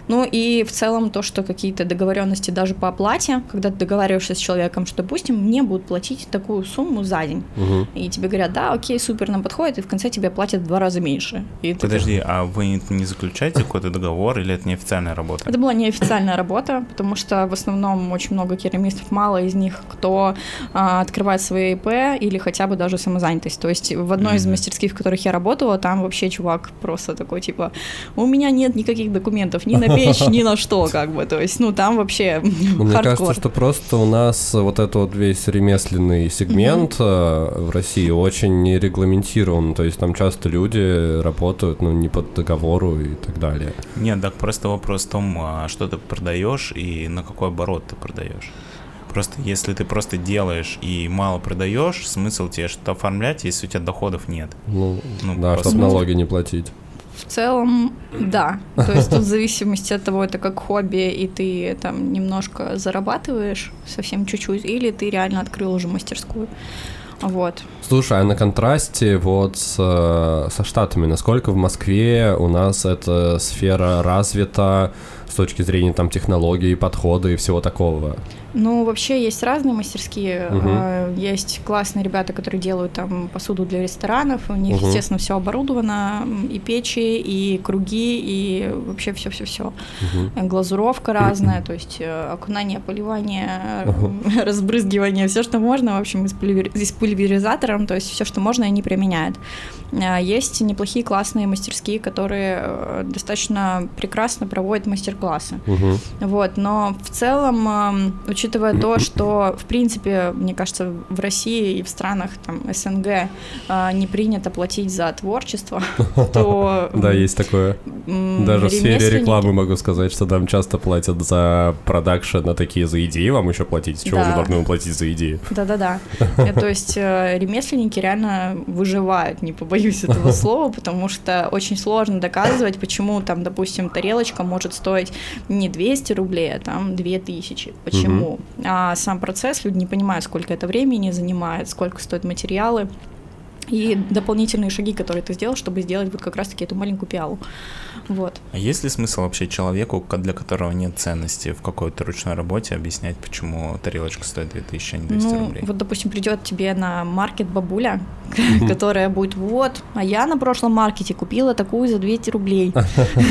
ну и в целом то, что какие-то договоренности даже по оплате, когда ты договариваешься с человеком, что, допустим, мне будут платить такую сумму за день, Мгм. и тебе говорят, да, окей, супер, нам подходит, и в конце тебе платят в два раза меньше. И ты Подожди, а вы не заключаете какой-то договор или это неофициальная работа? Это была неофициальная работа, потому что в основном очень много керамистов, мало из них, кто а, открывает свои ИП или хотя бы даже самозанятость. То есть в одной из Мгм. мастерских, в которых я работала, там вообще чувак просто такой, типа, у меня нет никаких документов ни на печь, ни на что, как бы. То есть, ну, там вообще Мне хардкор. кажется, что просто у нас вот этот вот весь ремесленный сегмент э, в России очень не регламентирован. То есть там часто люди работают, ну, не по договору и так далее. Нет, так просто вопрос в том, а, что ты продаешь и на какой оборот ты продаешь. Просто если ты просто делаешь и мало продаешь, смысл тебе что-то оформлять, если у тебя доходов нет. Ну, Ну, да, чтобы налоги не платить. В целом, да. То есть тут в зависимости от того, это как хобби, и ты там немножко зарабатываешь, совсем чуть-чуть, или ты реально открыл уже мастерскую. Вот. Слушай, а на контрасте вот с, э, со Штатами, насколько в Москве у нас эта сфера развита с точки зрения там технологий, подхода и всего такого? Ну, вообще есть разные мастерские. Э, Есть классные ребята, которые делают там посуду для ресторанов. У них, Мгм. естественно, все оборудовано, и печи, и круги, и вообще все-все-все. Мгм. Глазуровка разная, то есть э, окунание, поливание, э, (laughs) разбрызгивание, все, что можно, в общем, и с, и с пульверизатором, то есть все, что можно, они применяют. А, Есть неплохие классные мастерские, которые э, достаточно прекрасно проводят мастер-классы. Мгм. Вот, но в целом, учитывая то, (clears throat) что, в принципе, мне кажется, в России и в странах там, СНГ э, не принято платить за творчество, (laughs) то... Да, есть такое. Даже в сфере рекламы могу сказать, что нам часто платят за продакшн, а такие за идеи вам еще платить. Чего же должны платить за идеи? Да-да-да. (laughs) Э, То есть э, ремесленники реально выживают, не побоюсь (laughs) этого слова, потому что очень сложно доказывать, почему там, допустим, тарелочка может стоить не 200 рублей, а там 2000. Почему? А сам процесс люди не понимают, сколько это времени занимает, сколько стоят материалы. И дополнительные шаги, которые ты сделал, чтобы сделать вот как раз-таки эту маленькую пиалу. Вот. А есть ли смысл вообще человеку, для которого нет ценности в какой-то ручной работе, объяснять, почему тарелочка стоит 2000, а не 200 ну, рублей? вот, допустим, придет тебе на маркет бабуля, которая будет, вот, а я на прошлом маркете купила такую за 200 рублей.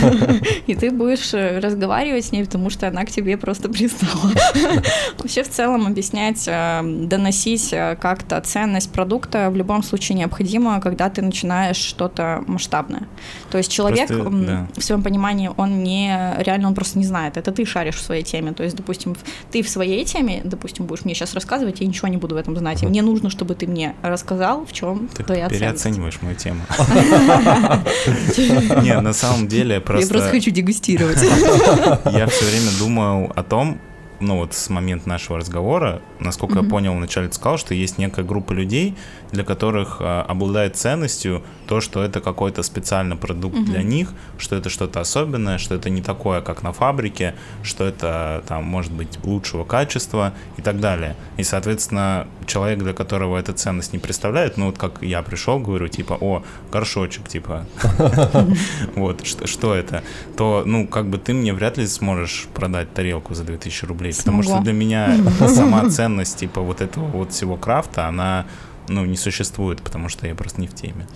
(laughs) И ты будешь э, разговаривать с ней, потому что она к тебе просто пристала. (laughs) Вообще, в целом, объяснять, э, доносить э, как-то ценность продукта в любом случае необходимо, когда ты начинаешь что-то масштабное. То есть человек, Просто, м, да. в своем понимании, он не, реально он просто не знает. Это ты шаришь в своей теме. То есть, допустим, ты в своей теме, допустим, будешь мне сейчас рассказывать, я ничего не буду в этом знать. И мне нужно, чтобы ты мне рассказал, в чем Ты твоя ценность. переоцениваешь мою тему. (laughs) Не, на самом деле Я просто просто хочу дегустировать. (laughs) я все время думал о том, ну вот с момента нашего разговора, насколько я Мгм. понял, вначале ты сказал, что есть некая группа людей, для которых а, обладает ценностью то, что это какой-то специальный продукт Мгм. для них, что это что-то особенное, что это не такое, как на фабрике, что это там может быть лучшего качества и так далее. И, соответственно, человек, для которого эта ценность не представляет, ну вот как я пришел, говорю, типа, о, горшочек, типа, (laughs) вот, что, что это, то, ну, как бы ты мне вряд ли сможешь продать тарелку за 2000 рублей, потому что для меня сама ценность, типа, вот этого вот всего крафта, она, ну, не существует, потому что я просто не в теме.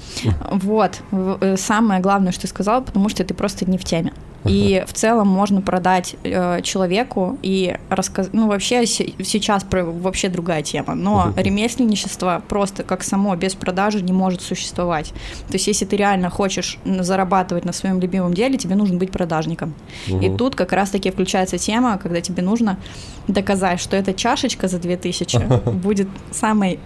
Вот, э, самое главное, что ты сказал, потому что ты просто не в теме. И в целом можно продать э, человеку и рассказать, ну вообще се- сейчас про- вообще другая тема, но ремесленничество просто как само без продажи не может существовать. То есть если ты реально хочешь зарабатывать на своем любимом деле, тебе нужно быть продажником. И Мгм. тут как раз-таки включается тема, когда тебе нужно доказать, что эта чашечка за 2000 (laughs) будет самой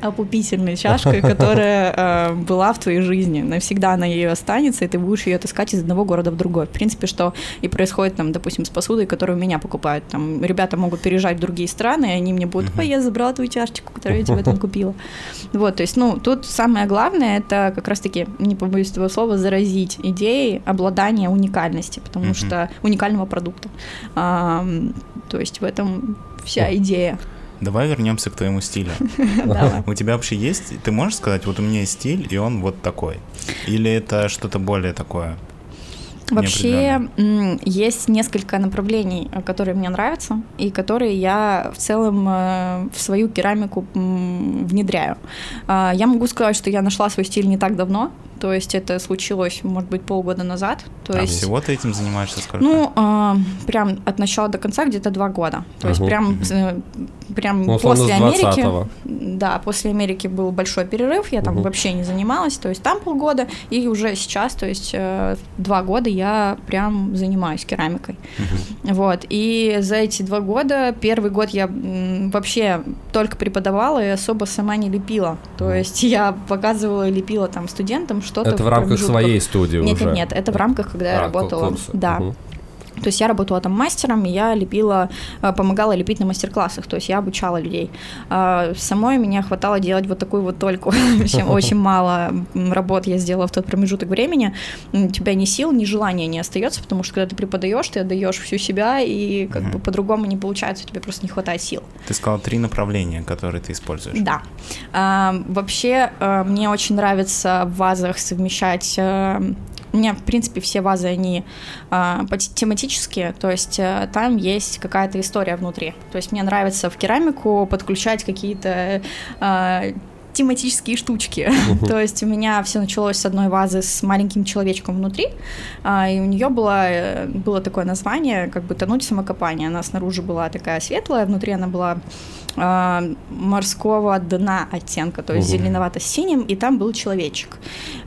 опупительной чашкой, которая (laughs) э, была в твоей жизни. Навсегда она ее останется, и ты будешь ее таскать из одного города в другой. В принципе, что и происходит там, допустим, с посудой, которую меня покупают. Там ребята могут переезжать в другие страны, и они мне будут, ой, я забрала твою чашечку, которую я тебе там купила. (laughs) Вот, то есть, ну, тут самое главное, это как раз-таки, не побоюсь этого слова, заразить идеей обладания уникальности, потому что уникального продукта. А, то есть в этом вся идея. Давай вернемся к твоему стилю. (laughs) У тебя вообще есть, ты можешь сказать, вот у меня есть стиль, и он вот такой? Или это что-то более такое? Вообще есть несколько направлений, э, которые мне нравятся и которые я в целом э, в свою керамику внедряю. А, Я могу сказать, что я нашла свой стиль не так давно, то есть это случилось, может быть, полгода назад. То а есть всего ты этим занимаешься сколько? ну, а, прям от начала до конца где-то два года. То есть Ага. прям, э, прям Ну, после Америки. 20-го. Да, после Америки был большой перерыв, я там Мгм. вообще не занималась, то есть там полгода, и уже сейчас, то есть э, два года я прям занимаюсь керамикой. Вот, и за эти два года, первый год я м, вообще только преподавала и особо сама не лепила. То есть я показывала и лепила там студентам что-то. Это в рамках промежутках. своей студии Нет, уже? нет, нет, это в рамках, когда я А, ку- работала. курсы. Да. Мгм. То есть я работала там мастером, и я лепила, э, помогала лепить на мастер-классах, то есть я обучала людей. А Самой меня хватало делать вот такую вот только, (laughs) (laughs) очень, мало работ я сделала в тот промежуток времени. У тебя ни сил, ни желания не остается, потому что когда ты преподаешь, ты отдаешь всю себя, и как бы по-другому не получается, тебе просто не хватает сил. Ты сказал три направления, которые ты используешь. Да. А, вообще, а, мне очень нравится в вазах совмещать... у меня, в принципе, все вазы, они по- тематические, то есть а, там есть какая-то история внутри. То есть мне нравится в керамику подключать какие-то а, тематические штучки. (laughs) То есть у меня все началось с одной вазы с маленьким человечком внутри, а, и у нее было, э, было такое название, как бы «Тонуть в самокопании». Она снаружи была такая светлая, внутри она была а, морского дна оттенка, то есть Мгм. зеленовато-синим, и там был человечек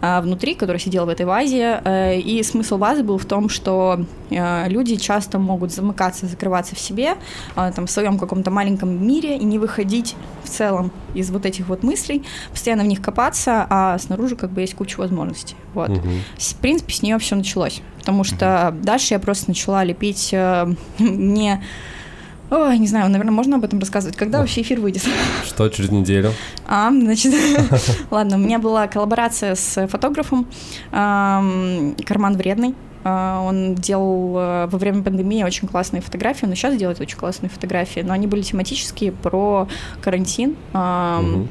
а, внутри, который сидел в этой вазе. э, И смысл вазы был в том, что э, люди часто могут замыкаться, закрываться в себе, там, в своем каком-то маленьком мире и не выходить в целом из вот этих вот мыслей, постоянно в них копаться, а снаружи как бы есть куча возможностей. Вот. С- В принципе, с нее все началось. Потому что дальше я просто начала лепить э, (laughs) мне. Ой, не знаю, наверное, можно об этом рассказывать. Когда вообще эфир выйдет? Что через неделю? А, значит, (laughs) ладно, у меня была коллаборация с фотографом Карман Вредный. А, Он делал э, во время пандемии очень классные фотографии, и сейчас делает очень классные фотографии, но они были тематические про карантин. Мгм.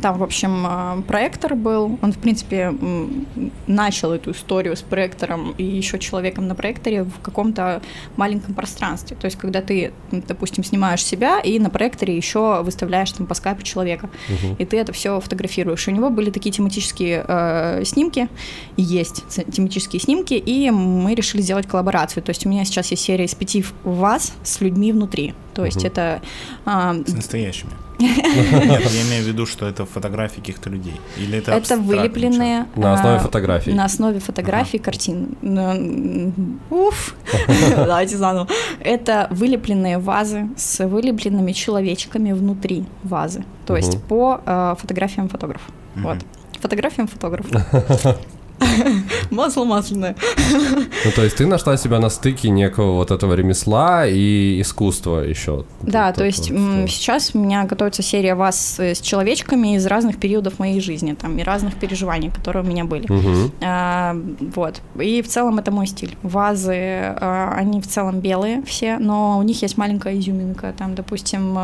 Там, в общем, э, проектор был. Он, в принципе, начал эту историю с проектором и еще человеком на проекторе в каком-то маленьком пространстве. То есть, когда ты, допустим, снимаешь себя и на проекторе еще выставляешь там по скайпу человека, Мгм. и ты это все фотографируешь. У него были такие тематические э, снимки, и есть тематические снимки, и мы решили сделать коллаборацию. То есть у меня сейчас есть серия из пяти вас с людьми внутри. То есть Мгм. это а, С настоящими. Нет, я имею в виду, что это фотографии каких-то людей. Или это Это вылепленные... На основе а, фотографий. На основе фотографий, картин. М, Уф! (laughs) Давайте заново. Это вылепленные вазы с вылепленными человечками внутри вазы. То есть по э, фотографиям фотографа. Вот. Фотографиям фотографа. (laughs) (laughs) Масло масляное. Ну, то есть ты нашла себя на стыке некого вот этого ремесла и искусства еще. Да, то есть сейчас у меня готовится серия вас с, человечками из разных периодов моей жизни, там, и разных переживаний, которые у меня были. А, вот. И в целом это мой стиль. Вазы, а, они в целом белые все, но у них есть маленькая изюминка. Там, допустим,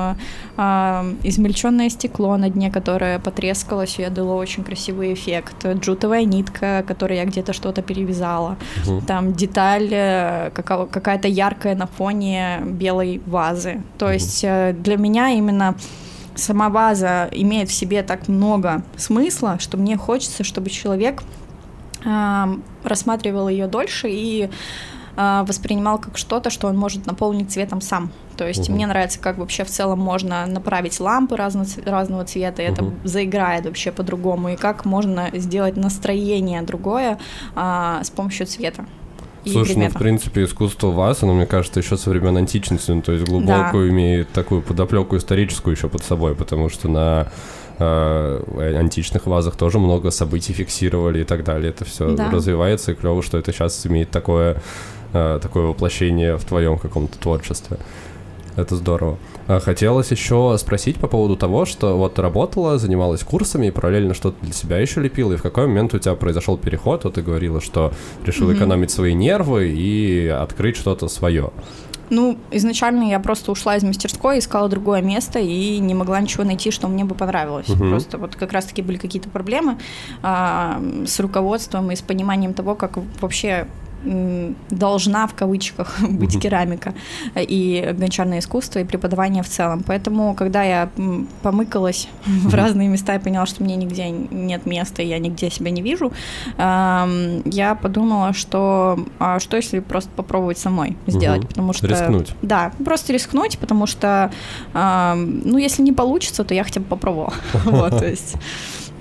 а, измельченное стекло на дне, которое потрескалось, и дало очень красивый эффект. Джутовая нитка, которой я где-то что-то перевязала. Мгм. Там деталь э, какая-то яркая на фоне белой вазы. То есть э, для меня именно сама ваза имеет в себе так много смысла, что мне хочется, чтобы человек ам, рассматривал ее дольше и воспринимал как что-то, что он может наполнить цветом сам. То есть Мгм. мне нравится, как вообще в целом можно направить лампы разного, разного цвета, и это Мгм. заиграет вообще по-другому, и как можно сделать настроение другое а, с помощью цвета. Слушай, ну, в принципе, искусство вас, оно, мне кажется, еще со времен античности, ну, то есть глубокую имеет такую подоплеку историческую еще под собой, потому что на э, античных вазах тоже много событий фиксировали и так далее. Это все Да. развивается, и клево, что это сейчас имеет такое, такое воплощение в твоем каком-то творчестве. Это здорово. А Хотелось еще спросить по поводу того, что вот работала, занималась курсами и параллельно что-то для себя еще лепила, и в какой момент у тебя произошел переход, вот ты говорила, что решила экономить свои нервы и открыть что-то свое. Ну, изначально я просто ушла из мастерской, искала другое место и не могла ничего найти, что мне бы понравилось. Мгм. Просто вот как раз-таки были какие-то проблемы а, с руководством и с пониманием того, как вообще должна в кавычках (laughs) быть керамика и гончарное искусство и преподавание в целом. Поэтому, когда я помыкалась (laughs) в разные места и поняла, что мне нигде нет места, и я нигде себя не вижу, я подумала, что а что если просто попробовать самой сделать, Мгм. потому что Рискнуть. да, просто рискнуть, потому что, ну, если не получится, то я хотя бы попробовала. (laughs) Вот, то есть,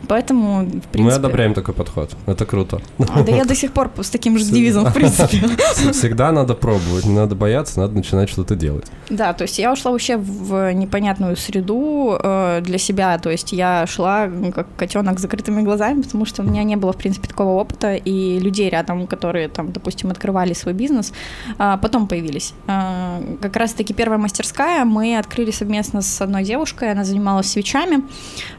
поэтому, в принципе... Мы одобряем такой подход. Это круто. А, Да я до сих пор с таким же девизом, в принципе. (laughs) Всегда надо пробовать, не надо бояться, надо начинать что-то делать. Да, то есть я ушла вообще в непонятную среду э, для себя, то есть я шла как котенок с закрытыми глазами, потому что у меня не было, в принципе, такого опыта, и людей рядом, которые там, допустим, открывали свой бизнес, а, потом появились. А, Как раз-таки первая мастерская мы открыли совместно с одной девушкой, она занималась свечами,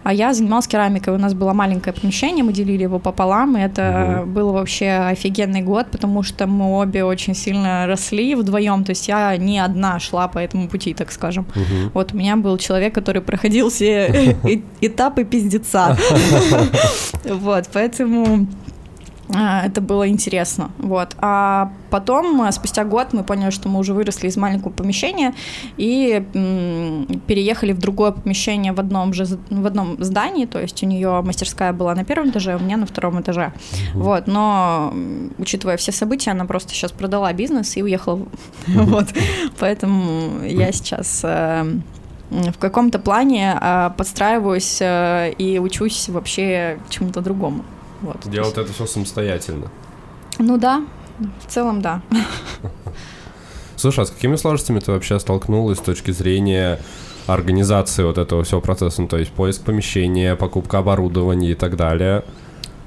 а я занималась керамикой. У нас было маленькое помещение, мы делили его пополам, и это был вообще офигенный год, потому что мы обе очень сильно росли вдвоем, то есть я не одна шла по этому пути, так скажем. Вот у меня был человек, который проходил все (laughs) этапы пиздеца. (laughs) Вот, поэтому это было интересно, вот. А потом, а, спустя год, мы поняли, что мы уже выросли из маленького помещения и переехали в другое помещение в одном же в одном здании, то есть у нее мастерская была на первом этаже, а у меня на втором этаже, вот. Но учитывая все события, она просто сейчас продала бизнес и уехала, (laughs) вот. Поэтому я сейчас э, в каком-то плане э, подстраиваюсь э, и учусь вообще чему-то другому. Вот. Делать это все самостоятельно. Ну да, в целом да. Слушай, а с какими сложностями ты вообще столкнулась с точки зрения организации вот этого всего процесса, ну, то есть поиск помещения, покупка оборудования и так далее?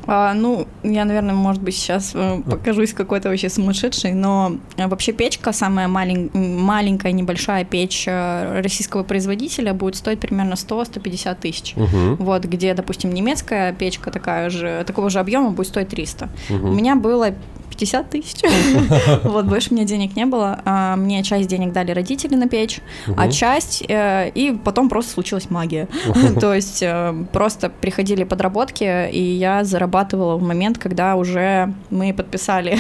А, ну, я, наверное, может быть, сейчас э, покажусь какой-то вообще сумасшедшей, но э, вообще печка, самая малень- маленькая, небольшая печь э, российского производителя будет стоить примерно 100-150 тысяч. Мгм. Вот, где, допустим, немецкая печка такая же, такого же объема будет стоить 300. Мгм. У меня было 50 тысяч. (laughs) Вот, больше у меня денег не было. А, Мне часть денег дали родители на печь, а часть... э, И потом просто случилась магия. (laughs) То есть э, просто приходили подработки, и я зарабатывала в момент, когда уже мы подписали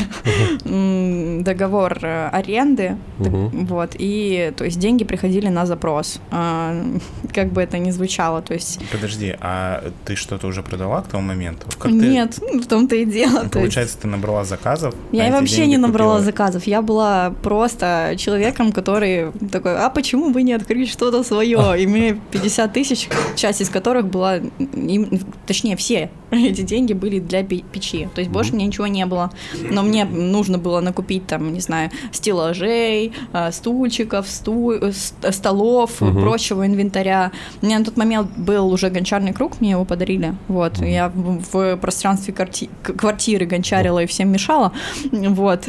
(laughs) договор э, аренды. Вот, и то есть деньги приходили на запрос. А, Как бы это ни звучало, то есть... Подожди, а ты что-то уже продала к тому моменту? Нет, в том-то и дело. то есть- Получается, ты набрала заказов? Я а вообще не набрала купила? заказов. Я была просто человеком, который такой, а почему бы не открыть что-то свое? И мне 50 тысяч, часть из которых была, им- точнее, все эти деньги были для пе- печи. То есть больше мне ничего не было. Но мне нужно было накупить там, не знаю, стеллажей, а, стульчиков, сту- э, с- столов, Мгм. прочего инвентаря. У меня на тот момент был уже гончарный круг, мне его подарили. Вот, я в, пространстве карти- квартиры гончарила и всем мешала. Вот,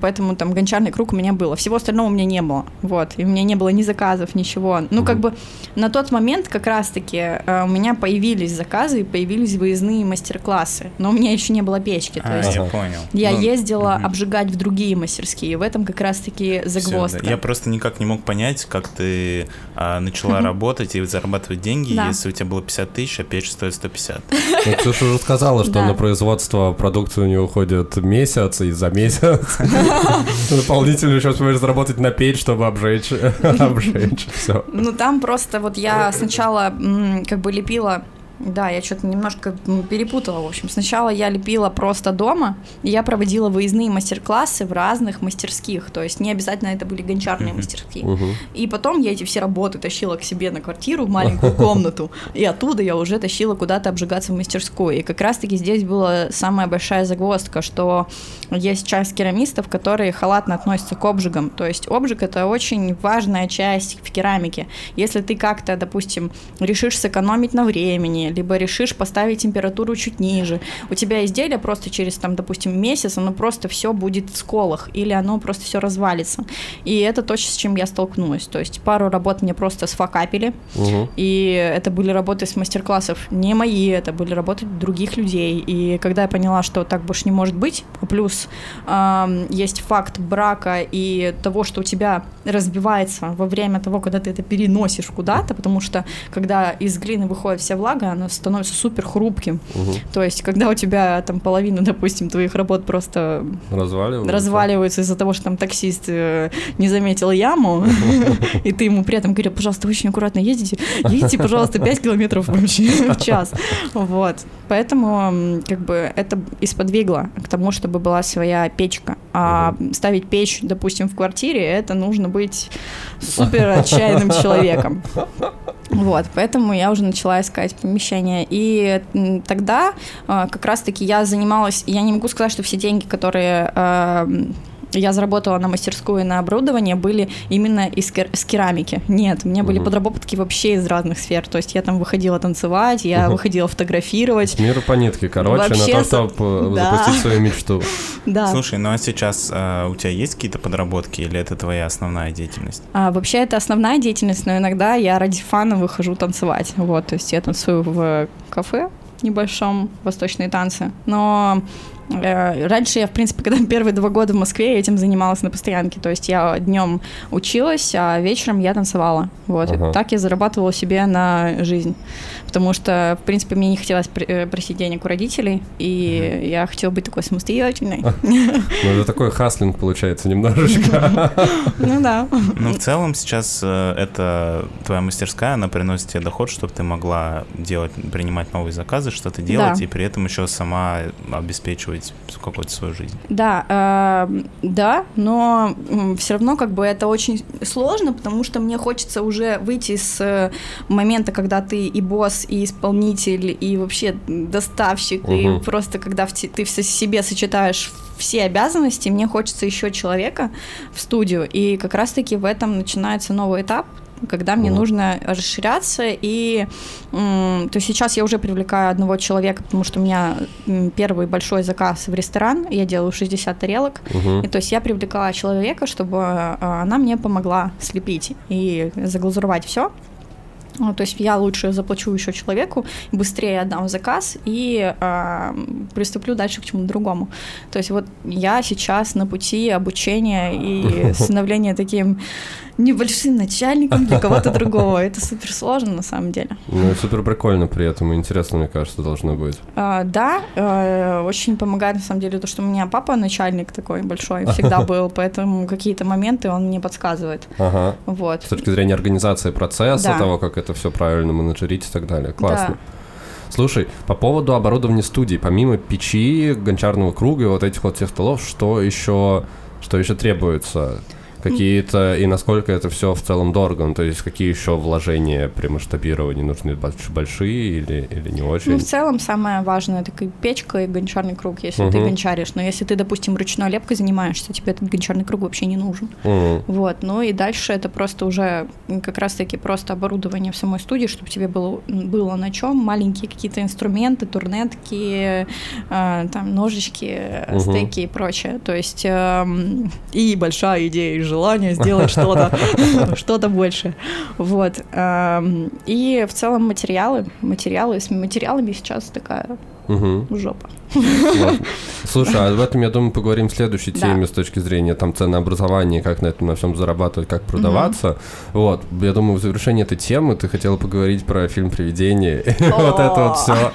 поэтому там гончарный круг у меня было. Всего остального у меня не было. Вот, и у меня не было ни заказов, ничего. Ну, как бы на тот момент как раз-таки э, у меня появились заказы и появились выездные мастер-классы. Но у меня еще не было печки. То А, есть я понял. я Ну, ездила мгм. обжигать в другие мастерские. И в этом как раз-таки загвоздка. да. Я просто никак не мог понять, как ты а, начала работать и зарабатывать деньги, Да. если у тебя было 50 тысяч, а печь стоит 150. Ну, Ксюша уже сказала, что Да. на производство продукции у нее уходит месяц, и за месяц (laughs) дополнительно еще успеешь заработать на печь, чтобы обжечь, (laughs) обжечь все. Ну, там просто вот я сначала как бы лепила да, я что-то немножко перепутала, в общем. Сначала я лепила просто дома, и я проводила выездные мастер-классы в разных мастерских, то есть не обязательно это были гончарные Мгм. мастерские. Мгм. И потом я эти все работы тащила к себе на квартиру, в маленькую (laughs) комнату, и оттуда я уже тащила куда-то обжигаться в мастерскую. И как раз-таки здесь была самая большая загвоздка, что есть часть керамистов, которые халатно относятся к обжигам. То есть обжиг — это очень важная часть в керамике. Если ты как-то, допустим, решишь сэкономить на времени либо решишь поставить температуру чуть ниже. У тебя изделие просто через, там, допустим, месяц, оно просто все будет в сколах, или оно просто все развалится. И это то, с чем я столкнулась. То есть пару работ мне просто сфакапили, Мгм. и это были работы с мастер-классов не мои, это были работы других людей. И когда я поняла, что так больше не может быть, плюс ам, есть факт брака и того, что у тебя разбивается во время того, когда ты это переносишь куда-то, потому что когда из глины выходит вся влага, она становится супер хрупким. Мгм. То есть, когда у тебя там половина, (laughs) допустим, твоих работ просто Разваливаются? разваливаются из-за того, что там таксист э, не заметил яму, (laughs) и ты ему при этом говорил, пожалуйста, очень аккуратно ездите, (laughs) едите, пожалуйста, 5 километров в час. Вот. Поэтому как бы это и сподвигло к тому, чтобы была своя печка. А ставить печь, допустим, в квартире, это нужно быть супер отчаянным (laughs) человеком. Вот, поэтому я уже начала искать помещение. И тогда а, как раз-таки я занималась, я не могу сказать, что все деньги, которые а, я заработала на мастерскую и на оборудование, были именно из кер- с керамики. Нет, у меня были Мгм. подработки вообще из разных сфер. То есть я там выходила танцевать, я Мгм. выходила фотографировать. С миру по нитке, короче, Вообще на то, чтобы Да. запустить свою мечту. (laughs) Да. Слушай, ну а сейчас а, у тебя есть какие-то подработки или это твоя основная деятельность? А, вообще это основная деятельность, но иногда я ради фана выхожу танцевать. Вот, то есть я танцую в кафе небольшом восточные танцы. Но раньше я, в принципе, когда (laughs) первые два года в Москве, я этим занималась на постоянке. То есть я днем училась, а вечером я танцевала. Вот. И Ага. так я зарабатывала себе на жизнь. Потому что, в принципе, мне не хотелось э, просить денег у родителей, и я хотела быть такой самостоятельной. (laughs) Ну, это такой хаслинг получается немножечко. (laughs) Ну да. Ну, в целом сейчас э, это твоя мастерская, она приносит тебе доход, чтобы ты могла делать, принимать новые заказы, что-то делать, и при этом еще сама обеспечивать какую-то свою жизнь. Да, э, да, но все равно как бы это очень сложно, потому что мне хочется уже выйти с э, момента, когда ты и босс, и исполнитель, и вообще доставщик, и Мгм. просто когда в те- ты в со- себе сочетаешь все обязанности, мне хочется еще человека в студию, и как раз-таки в этом начинается новый этап, когда мне Мгм. нужно расширяться и то сейчас я уже привлекаю одного человека, потому что у меня первый большой заказ в ресторан, я делаю 60 тарелок, Мгм. и то есть я привлекала человека, чтобы а, она мне помогла слепить и заглазуровать все. То есть я лучше заплачу еще человеку, быстрее отдам заказ и а, приступлю дальше к чему-то другому. То есть вот я сейчас на пути обучения и (laughs) становления таким небольшим начальником для кого-то другого. Это супер сложно на самом деле. Ну и супер прикольно при этом, интересно, мне кажется, должно быть. А, да, э, очень помогает на самом деле то, что у меня папа начальник такой большой всегда (laughs) был, поэтому какие-то моменты он мне подсказывает. Ага. Вот. С точки зрения организации процесса, Да. того, как это все правильно менеджерить и так далее. Классно. Слушай, по поводу оборудования студии, помимо печи, гончарного круга и вот этих вот всех столов, что еще, что еще требуется? Какие-то, и насколько это все в целом дорого? Ну, то есть какие еще вложения при масштабировании нужны больш- большие или, или не очень? Ну, в целом, самое важное это печка и гончарный круг, если ты Мгм. гончаришь. Но если ты, допустим, ручной лепкой занимаешься, тебе этот гончарный круг вообще не нужен. Мгм. Вот, ну и дальше это просто уже как раз-таки просто оборудование в самой студии, чтобы тебе было, было на чем, маленькие какие-то инструменты, турнетки, э, там ножички, э, Мгм. стейки и прочее. То есть эм, и большая идея, и желание сделать что-то, (laughs) что-то больше. Вот. эм, И в целом материалы, материалы, с материалами сейчас такая жопа. (laughs) Слушай, а об этом, я думаю, поговорим в следующей Да. теме с точки зрения там ценообразования, как на этом на всем зарабатывать, как продаваться. Вот, я думаю, в завершении этой темы ты хотела поговорить про фильм «Привидение». (laughs) Вот это вот все.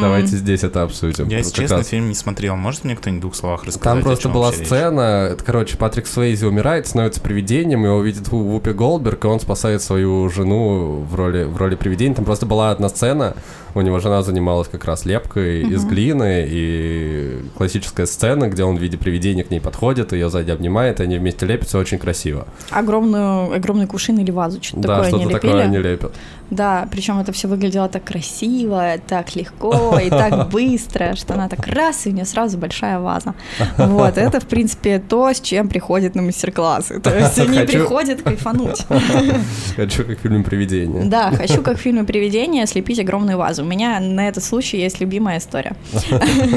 Давайте здесь это обсудим. Я, если честно, фильм не смотрел. Может мне кто-нибудь в двух словах рассказать? Там просто была сцена, это, короче, Патрик Свейзи умирает, становится привидением, его видит Ву- Вупи Голдберг, и он спасает свою жену в роли, в роли привидения. Там просто была одна сцена, у него жена занималась как раз лепкой из Мгм. Глины, и классическая сцена, где он в виде привидения к ней подходит, ее сзади обнимает, и они вместе лепятся, очень красиво. Огромную, огромный кувшин или вазу, что-то да, такое что-то они такое лепили. они лепят. Да, причем это все выглядело так красиво, так легко и (laughs) так быстро, что она так раз, и у нее сразу большая ваза. (laughs) Вот, это, в принципе, то, с чем приходят на мастер-классы. То есть они Хочу- приходят кайфануть. (laughs) Хочу как в фильме «Привидение». Да, хочу, как в фильме «Привидение», слепить огромную вазу. У меня на этот случай есть любимая история.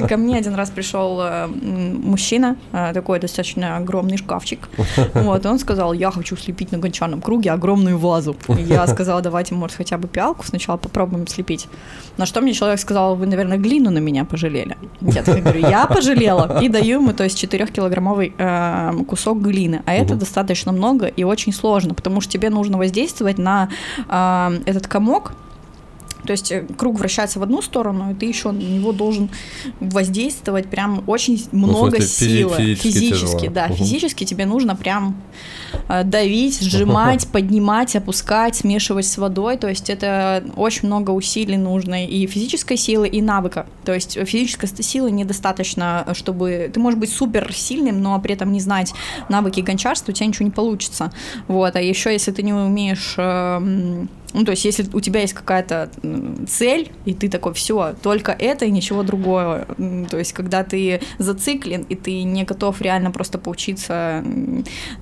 Ко мне один раз пришел э, мужчина, э, такой достаточно огромный шкафчик. Вот, он сказал, я хочу слепить на гончарном круге огромную вазу. Я сказала, давайте, может, хотя бы пиалку сначала попробуем слепить. На что мне человек сказал, вы, наверное, глину на меня пожалели. Я так говорю, я пожалела. И даю ему, то есть, 4-килограммовый э, кусок глины. А это достаточно много и очень сложно, потому что тебе нужно воздействовать на э, этот комок, то есть э, круг вращается в одну сторону, и ты еще на него должен воздействовать прям очень много Ну, смысле, физи- силы. физически тяжело. да, Мгм. физически тебе нужно прям давить, сжимать, (laughs) поднимать, опускать, смешивать с водой. То есть это очень много усилий нужно и физической силы, и навыка. То есть физической силы недостаточно, чтобы ты можешь быть супер сильным, но при этом не знать навыки гончарства, у тебя ничего не получится. Вот. А еще если ты не умеешь э, ну, то есть, если у тебя есть какая-то цель, и ты такой, все, только это и ничего другого. То есть, когда ты зациклен, и ты не готов реально просто поучиться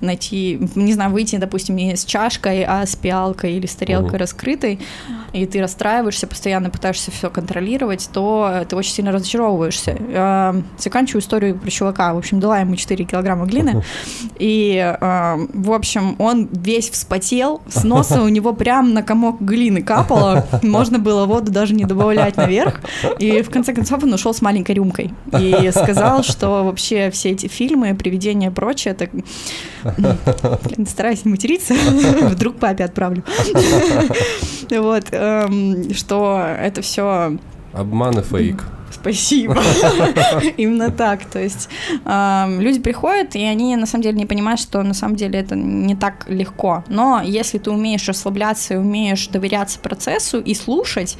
найти, не знаю, выйти, допустим, не с чашкой, а с пиалкой или с тарелкой Мгм. раскрытой, и ты расстраиваешься, постоянно пытаешься все контролировать, то ты очень сильно разочаровываешься. Э, Заканчиваю историю про чувака. В общем, дала ему 4 килограмма глины, и, э, в общем, он весь вспотел, с носа у него прям на комок глины капало, можно было воду даже не добавлять наверх, и в конце концов он ушел с маленькой рюмкой и сказал, что вообще все эти фильмы, привидения и прочее, это... Стараюсь не материться, (laughs) вдруг папе отправлю. (laughs) Вот, эм, что это все Обман и фейк. Спасибо. (laughs) Именно так. То есть эм, люди приходят, и они на самом деле не понимают, что на самом деле это не так легко. Но если ты умеешь расслабляться и умеешь доверяться процессу и слушать,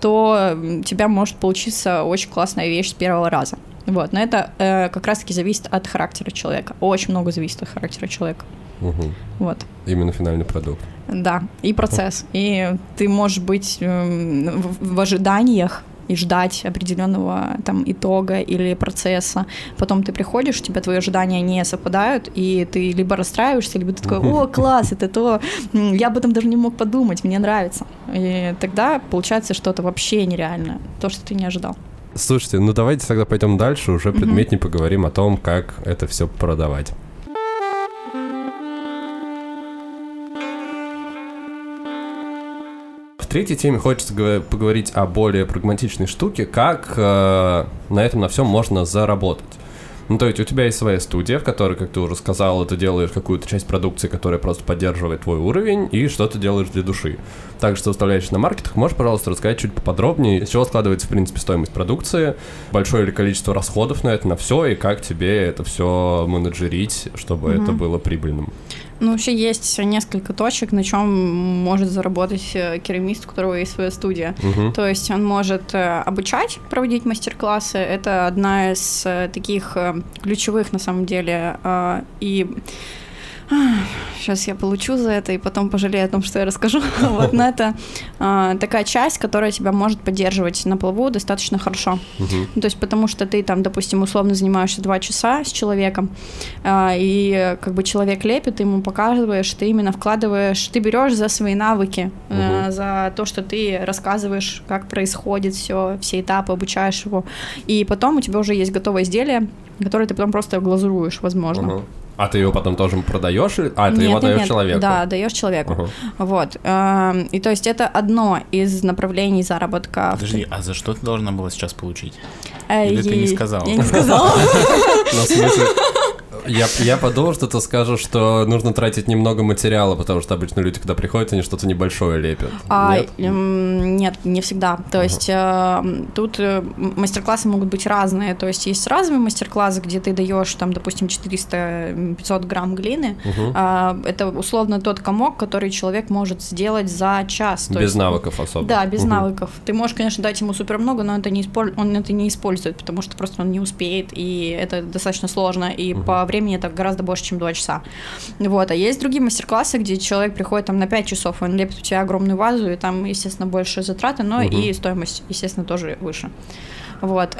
то у тебя может получиться очень классная вещь с первого раза. Вот, но это э, как раз-таки зависит от характера человека. Очень много зависит от характера человека. Мгм. Вот. Именно финальный продукт. Да, и процесс. И ты можешь быть эм, в, ожиданиях и ждать определенного там итога или процесса. Потом ты приходишь, у тебя твои ожидания не совпадают, и ты либо расстраиваешься, либо ты такой, о, (laughs) класс, это то, я об этом даже не мог подумать, мне нравится. И тогда получается что-то вообще нереальное, то, что ты не ожидал. Слушайте, ну давайте тогда пойдем дальше, уже предметнее поговорим о том, как это все продавать. Третьей теме хочется поговорить о более прагматичной штуке, как э, на этом на всем можно заработать. Ну, то есть у тебя есть своя студия, в которой, как ты уже сказал, ты делаешь какую-то часть продукции, которая просто поддерживает твой уровень, и что ты делаешь для души. Также что выставляешь на маркетах, можешь, пожалуйста, рассказать чуть поподробнее, из чего складывается, в принципе, стоимость продукции, большое ли количество расходов на это, на все, и как тебе это все менеджерить, чтобы это было прибыльным. Ну, вообще есть несколько точек, на чем может заработать э, керамист, у которого есть своя студия. Мгм. То есть он может э, обучать, проводить мастер-классы. Это одна из э, таких ключевых, на самом деле, и Сейчас я получу за это и потом пожалею о том, что я расскажу. (laughs) Вот, но это э, такая часть, которая тебя может поддерживать на плаву достаточно хорошо. Ну, то есть потому что ты там, допустим, условно занимаешься два часа с человеком, а, и как бы человек лепит, ты ему показываешь, ты именно вкладываешь, ты берешь за свои навыки, э, Мгм. за то, что ты рассказываешь, как происходит все, все этапы, обучаешь его, и потом у тебя уже есть готовое изделие, которое ты потом просто глазуруешь, возможно. А ты его потом тоже продаешь? А, ты Нет, его отдаешь нет. человеку? Да, даешь человеку. Ага. Вот. эм, И то есть это одно из направлений заработка. Подожди, а за что ты должна была сейчас получить? Э, Или ты не сказала? Я не сказала. (laughs) Я, я подумал, что ты скажешь, что нужно тратить немного материала, потому что обычно люди, когда приходят, они что-то небольшое лепят. А, Нет? эм, нет, не всегда. То есть э, тут э, мастер-классы могут быть разные. То есть есть разовые мастер-классы, где ты даешь, там, допустим, 400-500 грамм глины. А, это условно тот комок, который человек может сделать за час. То Без есть- навыков особо. Да, без Мгм. навыков. Ты можешь, конечно, дать ему супер много, но это не исполь- он это не использует, потому что просто он не успеет, и это достаточно сложно, и по времени это гораздо больше, чем 2 часа. Вот, а есть другие мастер-классы, где человек приходит там на 5 часов, он лепит у тебя огромную вазу, и там, естественно, больше затраты, но Мгм. и стоимость, естественно, тоже выше. Вот.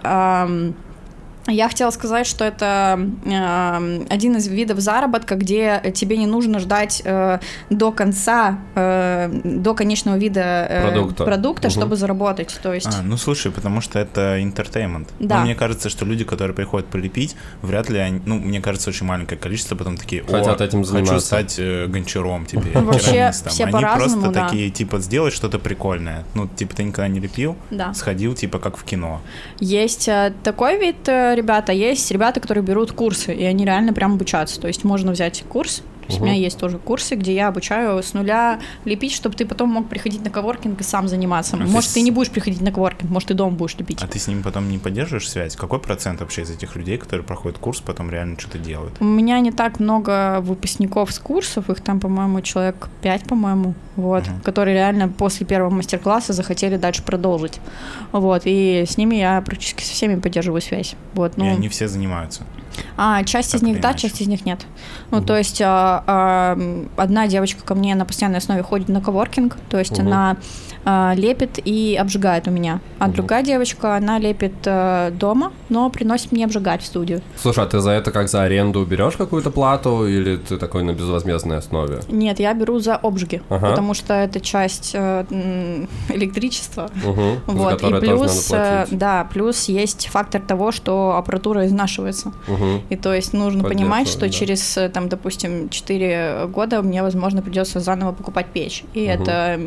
Я хотела сказать, что это э, один из видов заработка, где тебе не нужно ждать э, до конца, э, до конечного вида э, Продукта. продукта Мгм. чтобы заработать. То есть, А, ну слушай, потому что это entertainment. Да. Ну, мне кажется, что люди, которые приходят полепить, вряд ли они, ну, мне кажется, очень маленькое количество, потом такие, о, Хотят этим хочу заниматься». стать э, гончаром теперь, Вообще все Они просто да. такие, типа, сделать что-то прикольное. Ну, типа, ты никогда не лепил, да. сходил, типа, как в кино. Есть э, такой вид э, ребята, есть ребята, которые берут курсы, и они реально прям обучаться. То есть можно взять курс. То есть У меня есть тоже курсы, где я обучаю с нуля лепить, чтобы ты потом мог приходить на коворкинг и сам заниматься. А ты может, ты с- не будешь приходить на коворкинг, может, ты дома будешь лепить. А ты с ними потом не поддерживаешь связь? Какой процент вообще из этих людей, которые проходят курс, потом реально что-то делают? У меня не так много выпускников с курсов, их там, по-моему, человек 5, по-моему, вот, Мгм. которые реально после первого мастер-класса захотели дальше продолжить. Вот, и с ними я практически со всеми поддерживаю связь. Вот, ну, И они все занимаются. А, часть Так из них да, часть из них нет. Ну, то есть м, одна девочка ко мне на постоянной основе ходит на коворкинг, то есть Мгм. она а, лепит и обжигает у меня. А Мгм. другая девочка, она лепит а, дома, но приносит мне обжигать в студию. Слушай, а ты за это как за аренду берешь какую-то плату или ты такой на безвозмездной основе? Нет, я беру за обжиги, Ага. потому что это часть э, (laughs) электричества. Угу, Вот, и плюс, э, да, плюс есть фактор того, что аппаратура изнашивается. Мгм. И то есть нужно понимать, что да. через, э, там, допустим, 4 года мне, возможно, придется заново покупать печь. И Мгм. это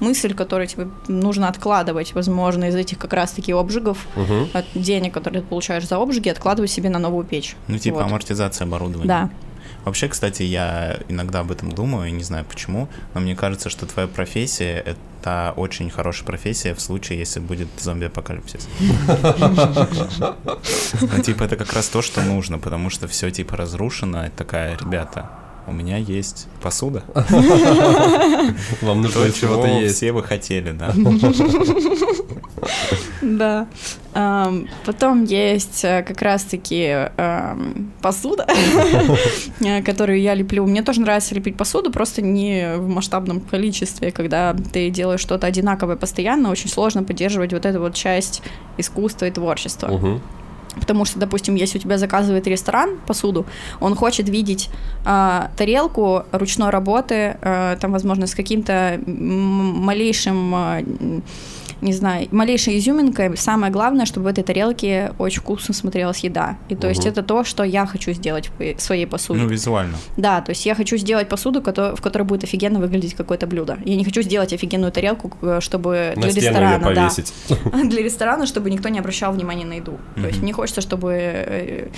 мысль, которую тебе нужно откладывать, возможно, из этих как раз-таки обжигов, Мгм. от денег, которые ты получаешь за обжиги, откладывать себе на новую печь. Ну, типа Вот. амортизация оборудования. Да. Вообще, кстати, я иногда об этом думаю, не знаю почему, но мне кажется, что твоя профессия — это очень хорошая профессия в случае, если будет зомби-апокалипсис. Ну, типа, это как раз то, что нужно, потому что все, типа, разрушено. Такая, ребята, у меня есть посуда. (laughs) Вам нужно То, чего-то чего есть. все вы хотели, да. (laughs) Да. Потом есть э, как раз-таки посуда, (laughs) э, которую я леплю. Мне тоже нравится лепить посуду, просто не в масштабном количестве. Когда ты делаешь что-то одинаковое постоянно, очень сложно поддерживать вот эту вот часть искусства и творчества. Потому что, допустим, если у тебя заказывает ресторан посуду, он хочет видеть а, тарелку ручной работы, а, там, возможно, с каким-то малейшим, м, не знаю, малейшей изюминкой. Самое главное, чтобы в этой тарелке очень вкусно смотрелась еда. И то есть Мгм. это то, что я хочу сделать в своей посуде. Ну, визуально. Да, то есть я хочу сделать посуду, в которой будет офигенно выглядеть какое-то блюдо. Я не хочу сделать офигенную тарелку, к- чтобы На для стену ее ресторана, да. повесить. (laughs) для ресторана, чтобы никто не обращал внимания на еду. То есть мне хочется, чтобы э,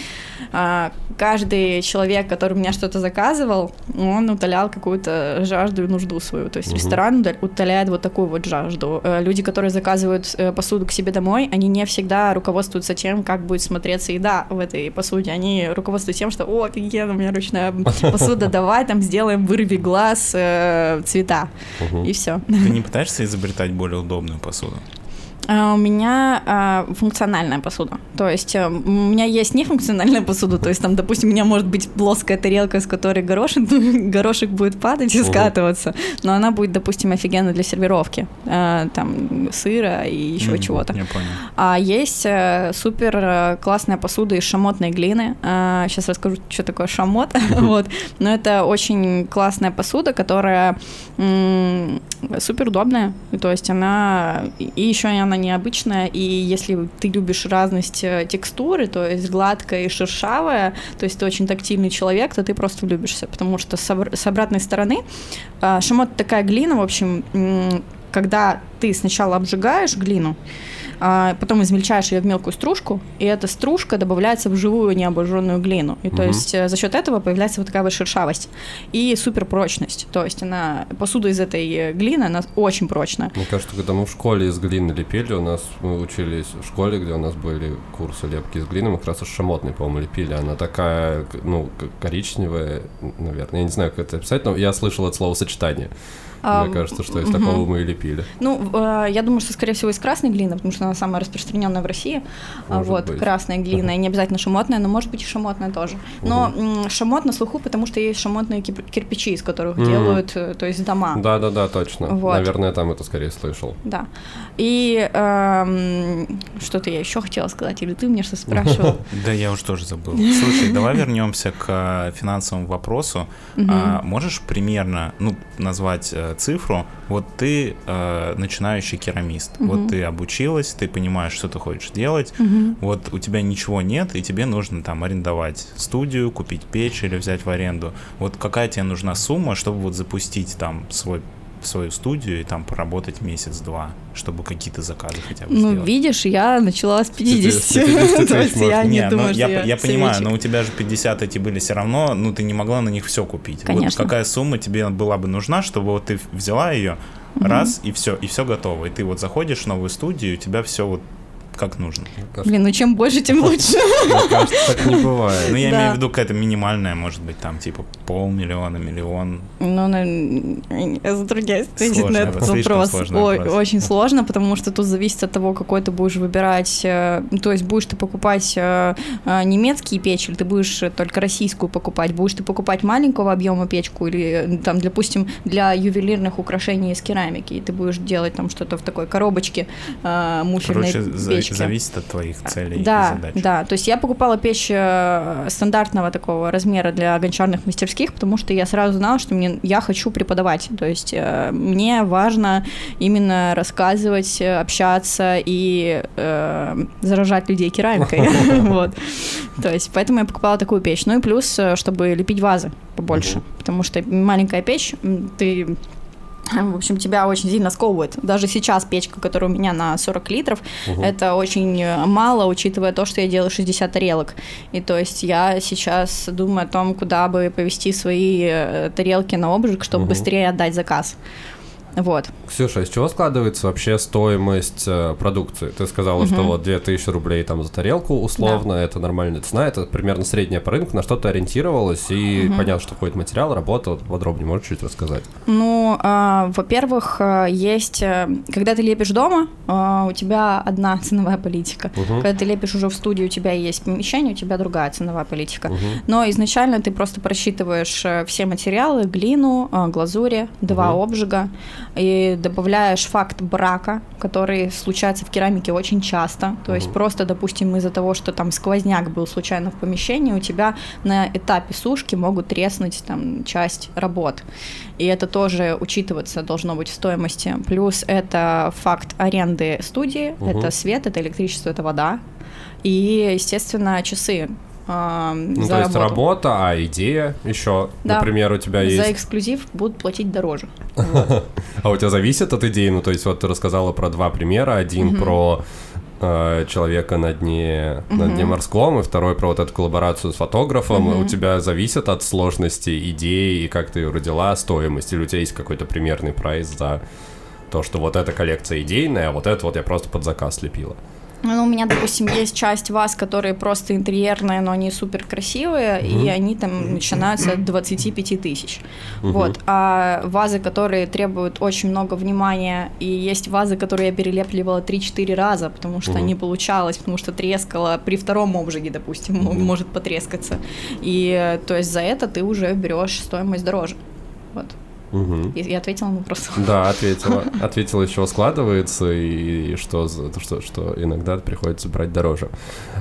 каждый человек, который у меня что-то заказывал, он утолял какую-то жажду и нужду свою. То есть Мгм. ресторан утоляет вот такую вот жажду. Э, Люди, которые заказывают э, посуду к себе домой, они не всегда руководствуются тем, как будет смотреться еда в этой посуде. Они руководствуются тем, что «О, офигенно, у меня ручная (laughs) посуда, давай там сделаем вырви глаз, э, цвета». И все. Ты не пытаешься изобретать более удобную посуду? А, У меня а, функциональная посуда. То есть а, у меня есть нефункциональная посуда, то есть там, допустим, у меня может быть плоская тарелка, с которой горошек, (laughs) горошек будет падать и скатываться, но она будет, допустим, офигенно для сервировки, там сыра и еще М, чего-то. Я понял. А есть э, супер э, классная посуда из шамотной глины. сейчас расскажу, что такое шамот. (laughs) вот. Но это очень классная посуда, которая м, супер удобная. То есть она... И еще она необычная. И если ты любишь разность э, текстуры, то есть гладкая и шершавая, то есть ты очень тактильный человек, то ты просто влюбишься. Потому что с, обр- с обратной стороны а, шамот такая глина, в общем, когда ты сначала обжигаешь глину, потом измельчаешь ее в мелкую стружку, и эта стружка добавляется в живую необожженную глину. И то Мгм. есть э, за счет этого появляется вот такая вот шершавость и суперпрочность. То есть она, посуда из этой э, глины, она очень прочная. Мне кажется, когда мы в школе из глины лепили, у нас мы учились в школе, где у нас были курсы лепки из глины, мы как раз из шамотной, по-моему, лепили. Она такая, ну, коричневая, наверное. Я не знаю, как это описать, но я слышал это словосочетание. А, Мне кажется, что из такого мы и лепили. Ну, э, я думаю, что, скорее всего, из красной глины, потому что она самая распространенная в России. А, вот, красная глина, и не обязательно шамотная, но может быть и шамотная тоже. Но шамот на слуху, потому что есть шамотные кирпичи, из которых делают, э, то есть дома. Да-да-да, точно. Наверное, там это скорее слышал. Да. И что-то я еще хотела сказать, или ты мне что спрашивал? (laughs) Да, я уже тоже забыл. Слушай, давай вернемся к э, финансовому вопросу. А можешь примерно, ну, назвать э, цифру? Вот ты э, начинающий керамист. Вот ты обучилась, ты понимаешь, что ты хочешь делать. Вот у тебя ничего нет, и тебе нужно там арендовать студию, купить печь или взять в аренду. Вот какая тебе нужна сумма, чтобы вот запустить там свой свою студию и там поработать месяц-два, чтобы какие-то заказы хотя бы Ну, сделать. видишь, я начала с 50. 50 (laughs) То есть я не ну, думаю, что я, понимаю, но у тебя же 50 эти были все равно, ну ты не могла на них все купить. Вот какая сумма тебе была бы нужна, чтобы вот ты взяла ее раз и все, и все готово. И ты вот заходишь в новую студию, и у тебя все вот как нужно. Блин, ну чем больше, тем (laughs) лучше. Мне кажется, так не (laughs) бывает. Ну, я Да. имею в виду какая-то минимальная, может быть, там, типа, полмиллиона, миллион. Ну, затрудняюсь ответить Сложно, на это этот вопрос. сложный Ой, вопрос. очень сложно, потому что тут зависит от того, какой ты будешь выбирать. э, То есть будешь ты покупать э, э, немецкие печи, или ты будешь только российскую покупать. Будешь ты покупать маленького объема печку, или там, допустим, для ювелирных украшений из керамики, и ты будешь делать там что-то в такой коробочке муфельной Короче, печки. зависит от твоих целей Да, и задач. да. То есть я покупала печь э, стандартного такого размера для гончарных мастерских, потому что я сразу знала, что мне, я хочу преподавать. То есть э, мне важно именно рассказывать, э, общаться и э, заражать людей керамикой. (laughs) Вот. То есть поэтому я покупала такую печь. Ну и плюс, чтобы лепить вазы побольше. Потому что маленькая печь, ты в общем, тебя очень сильно сковывает. Даже сейчас печка, которая у меня на 40 литров, это очень э, мало, учитывая то, что я делаю 60 тарелок. И то есть я сейчас думаю о том, куда бы повести свои э, тарелки на обжиг, чтобы Мгм. быстрее отдать заказ. Вот. Ксюша, из чего складывается вообще стоимость э, продукции? Ты сказала, что вот 2000 рублей там за тарелку условно, это нормальная цена, это примерно средняя по рынку, на что ты ориентировалась, и понятно, что входит материал, работа, вот подробнее можешь чуть рассказать? Ну, а, во-первых, а, есть, э, когда ты лепишь дома, а, у тебя одна (laughs) ценовая политика. Мгм. Когда ты лепишь уже в студии, у тебя есть помещение, у тебя другая ценовая политика. Мгм. Но изначально ты просто просчитываешь э, все материалы, глину, э, глазури, два Мгм. обжига, и добавляешь факт брака, который случается в керамике очень часто. То есть просто, допустим, из-за того, что там сквозняк был случайно в помещении, у тебя на этапе сушки могут треснуть там часть работ. И это тоже учитываться должно быть в стоимости. Плюс это факт аренды студии, Мгм. это свет, это электричество, это вода. И, естественно, часы. Э, Ну, за то есть работу. работа, а идея еще, Да. например, у тебя За есть... эксклюзив будут платить дороже. (laughs) А у тебя зависит от идеи? Ну, то есть вот ты рассказала про два примера. Один про э, человека на дне, на дне морском, и второй про вот эту коллаборацию с фотографом. У тебя зависит от сложности идеи и как ты ее родила, стоимость? Или у тебя есть какой-то примерный прайс за то, что вот эта коллекция идейная, а вот это вот я просто под заказ лепила? Ну, у меня, допустим, есть часть ваз, которые просто интерьерные, но они супер красивые, и они там начинаются от 25 тысяч. Вот. А вазы, которые требуют очень много внимания, и есть вазы, которые я перелепливала 3-4 раза, потому что не получалось, потому что трескало при втором обжиге, допустим, м- может потрескаться. И э, то есть за это ты уже берешь стоимость дороже. Вот. И я ответила на вопрос. Да, ответила. Ответила, из чего складывается и что, за- что, что иногда приходится брать дороже.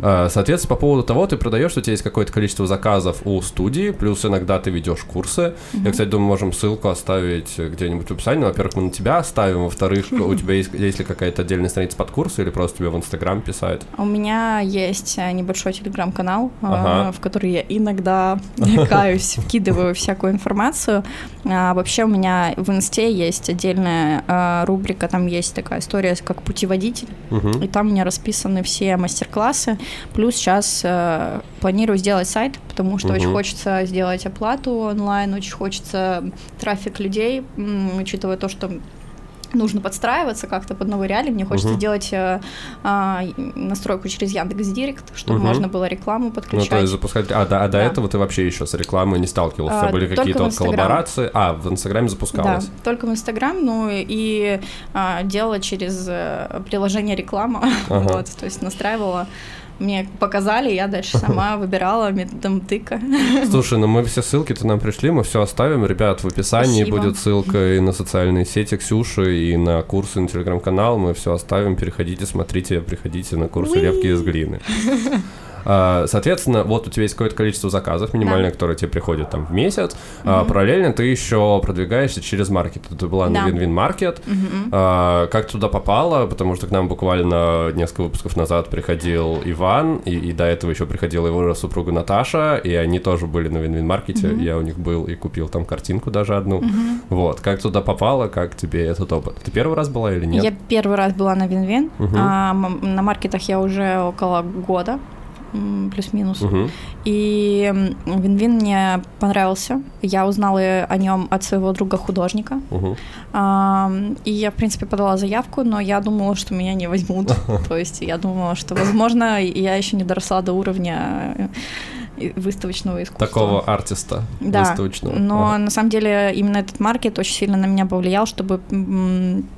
А, Соответственно, по поводу того, ты продаешь, что у тебя есть какое-то количество заказов у студии, плюс иногда ты ведешь курсы. Я, кстати, думаю, можем ссылку оставить где-нибудь в описании. Во-первых, мы на тебя оставим, во-вторых, у тебя есть, есть ли какая-то отдельная страница под курсы или просто тебе в Инстаграм писать? У меня есть э, небольшой телеграм-канал, э, Ага. в который я иногда каюсь, вкидываю всякую информацию. А, Вообще вообще у меня в инсте есть отдельная э, рубрика, там есть такая история, как путеводитель, Мгм. и там у меня расписаны все мастер-классы. Плюс сейчас э, планирую сделать сайт, потому что очень Мгм. хочется сделать оплату онлайн, очень хочется трафик людей, учитывая то, что нужно подстраиваться как-то под новые реалии. Мне хочется Мгм. делать э, а, настройку через Яндекс Директ, чтобы Мгм. можно было рекламу Ну, подключать. то есть запускать... А, да, а до Да. этого ты вообще еще с рекламой не сталкивался? А, Были какие-то вот коллаборации? А, в Инстаграме запускалось? Да, только в Инстаграм, ну и а, делала через э, приложение реклама, Ага. (laughs) вот, то есть настраивала. Мне показали, я дальше (laughs) сама выбирала методом тыка. Слушай, ну мы все ссылки-то нам пришли, мы все оставим. Ребят, в описании Спасибо. будет ссылка и на социальные сети Ксюши, и на курсы, на телеграм-канал. Мы все оставим. Переходите, смотрите, приходите на курсы Уи. лепки из глины. (laughs) А, Соответственно, вот у тебя есть какое-то количество заказов минимальное, которое тебе приходит там в месяц. А, Параллельно ты еще продвигаешься через маркет. Ты была на Да. Win-Win Market. А, Как туда попала? Потому что к нам буквально несколько выпусков назад приходил Иван, и, и до этого еще приходила его супруга Наташа, и они тоже были на Win-Win Маркете. Я у них был и купил там картинку даже одну. Вот. Как туда попала? Как тебе этот опыт? Ты первый раз была или нет? Я первый раз была на Винвин. Мгм. а, на маркетах я уже около года, плюс-минус. Мгм. И Винвин мне понравился. Я узнала о нем от своего друга художника. Мгм. А, И я, в принципе, подала заявку, но я думала, что меня не возьмут. (laughs) То есть я думала, что, возможно, я еще не доросла до уровня э, выставочного искусства. Такого артиста Да, выставочного. но Ага. на самом деле именно этот маркет очень сильно на меня повлиял, чтобы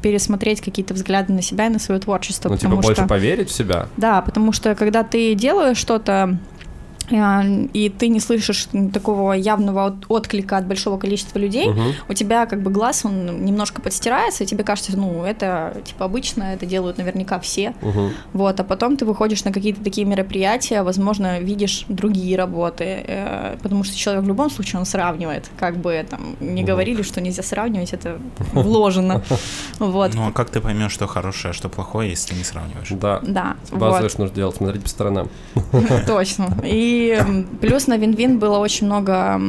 пересмотреть какие-то взгляды на себя и на свое творчество. Ну, типа, потому больше что... поверить в себя. Да, потому что когда ты делаешь что-то, и ты не слышишь такого явного от- отклика от большого количества людей, Мгм. у тебя как бы глаз, он немножко подстирается, и тебе кажется, ну, это типа обычно, это делают наверняка все. Мгм. Вот, а потом ты выходишь на какие-то такие мероприятия, возможно, видишь другие работы, э, потому что человек в любом случае он сравнивает, как бы там не говорили, что нельзя сравнивать, это вложено. (laughs) Вот, Ну а как ты поймешь, что хорошее, а что плохое, если ты не сравниваешь? Да. да, Базовое, что нужно делать, смотреть по сторонам. (laughs) Точно. И плюс на Вин-Вин было очень много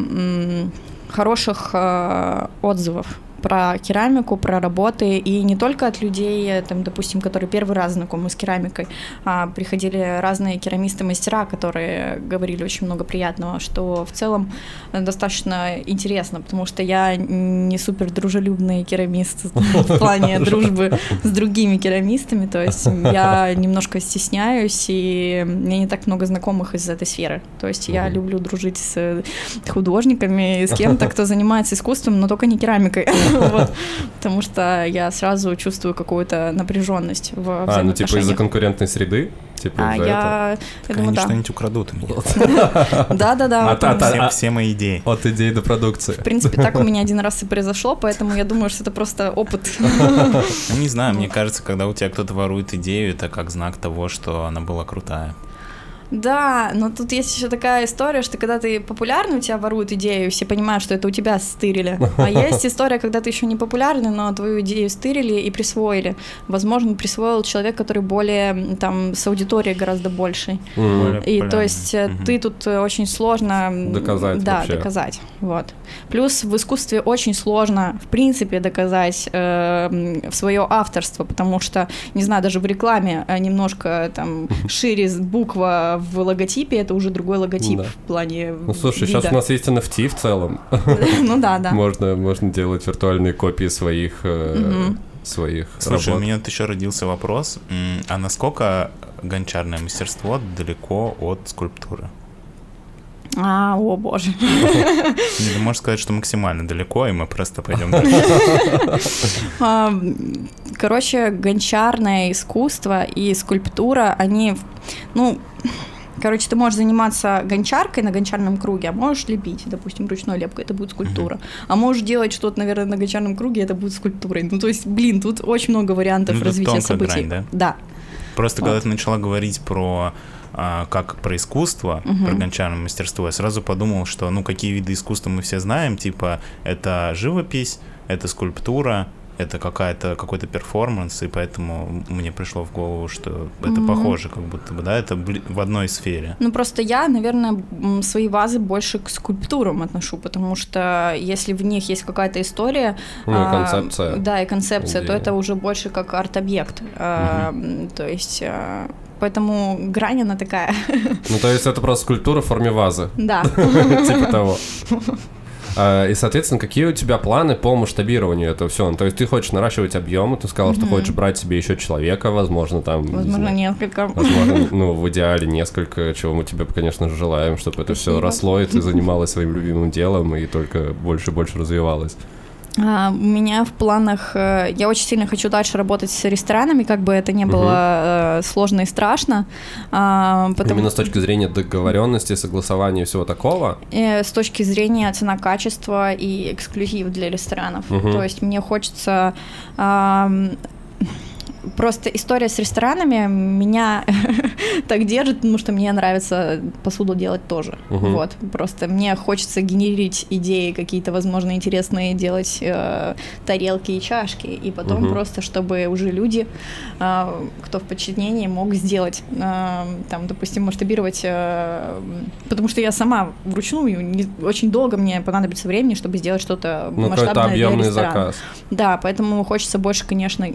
хороших э, отзывов про керамику, про работы, и не только от людей, э, там, допустим, которые первый раз знакомы с керамикой, а приходили разные керамисты-мастера, которые говорили очень много приятного, что в целом э, достаточно интересно, потому что я не супер дружелюбный керамист (laughs) в плане дружбы с другими керамистами, то есть я (laughs) немножко стесняюсь, и у меня не так много знакомых из этой сферы. То есть я люблю дружить с э, художниками, с кем-то, кто занимается искусством, но только не керамикой. (laughs) (laughs) (laughs) Потому что я сразу чувствую какую-то напряженность в А, ну типа из-за конкурентной среды? Типа А я, я думаю, они да. что-нибудь украдут. (laughs) Да-да-да. Все мои идеи. От идеи до продукции. В принципе, так у меня один раз и произошло, поэтому я думаю, что это просто опыт. Ну, не знаю, мне кажется, когда у тебя кто-то ворует идею, это как знак того, что она была крутая. Да, но тут есть еще такая история, что когда ты популярный, у тебя воруют идею, все понимают, что это у тебя стырили. А (laughs) есть история, когда ты еще не популярный, но твою идею стырили и присвоили. Возможно, присвоил человек, который более там с аудиторией гораздо. Более И то есть э, ты тут э, очень сложно Доказать Да, вообще. доказать. Вот. Плюс в искусстве очень сложно, в принципе, доказать э, свое авторство, потому что, не знаю, даже в рекламе немножко там (laughs) шире с- в логотипе, это уже другой логотип Да. в плане. Ну слушай, сейчас вида. у нас есть NFT в целом. (laughs) Ну да, да. Можно, можно делать виртуальные копии своих, э, своих Слушай, у меня тут еще родился вопрос. А насколько гончарное мастерство далеко от скульптуры? А, о боже. (laughs) Ты можешь сказать, что максимально далеко, и мы просто пойдем дальше? (laughs) А, Короче, гончарное искусство и скульптура, они, ну, короче, ты можешь заниматься гончаркой на гончарном круге, а можешь лепить, допустим, ручной лепкой, это будет скульптура. А можешь делать что-то, наверное, на гончарном круге, это будет скульптурой. Ну, то есть, блин, тут очень много вариантов Ну, развития тонкая событий. грань, да? Да. Просто Вот. когда ты начала говорить про а, как про искусство, Мгм. про гончарное мастерство, я сразу подумал, что ну какие виды искусства мы все знаем, типа это живопись, это скульптура, это какая-то какой-то перформанс, и поэтому мне пришло в голову, что это Мгм. похоже, как будто бы, да, это в одной сфере. Ну, просто я, наверное, свои вазы больше к скульптурам отношу, потому что если в них есть какая-то история... Ну, и а, концепция. Да, и концепция, то Идея. это уже больше как арт-объект. А, м, То есть... а, Поэтому грань, она такая. Ну, то есть это просто скульптура в форме вазы. Да. (laughs) Типа того. А, И, соответственно, какие у тебя планы по масштабированию этого всего? Ну, То есть ты хочешь наращивать объемы, ты сказал, что хочешь брать себе еще человека, возможно, там... Возможно, знаю, несколько. Возможно, ну, в идеале несколько, чего мы тебе, конечно же, желаем, чтобы это все росло, и ты занималась своим любимым делом, и только больше и больше развивалась. А, У меня в планах, э, я очень сильно хочу дальше работать с ресторанами, как бы это ни было э, сложно и страшно. а, потому- Именно с точки зрения договоренности, согласования и всего такого. э, с точки зрения цена-качество и эксклюзив для ресторанов. Мгм. То есть мне хочется... Просто история с ресторанами меня (laughs) так держит, потому что мне нравится посуду делать тоже. Мгм. Вот. Просто мне хочется генерить идеи какие-то, возможно, интересные, делать э, тарелки и чашки. И потом Мгм. просто, чтобы уже люди, э, кто в подчинении, мог сделать, э, там, допустим, масштабировать, э, потому что я сама вручную, не- очень долго мне понадобится времени, чтобы сделать что-то Ну, масштабное для ресторана. заказ. Да, поэтому хочется больше, конечно,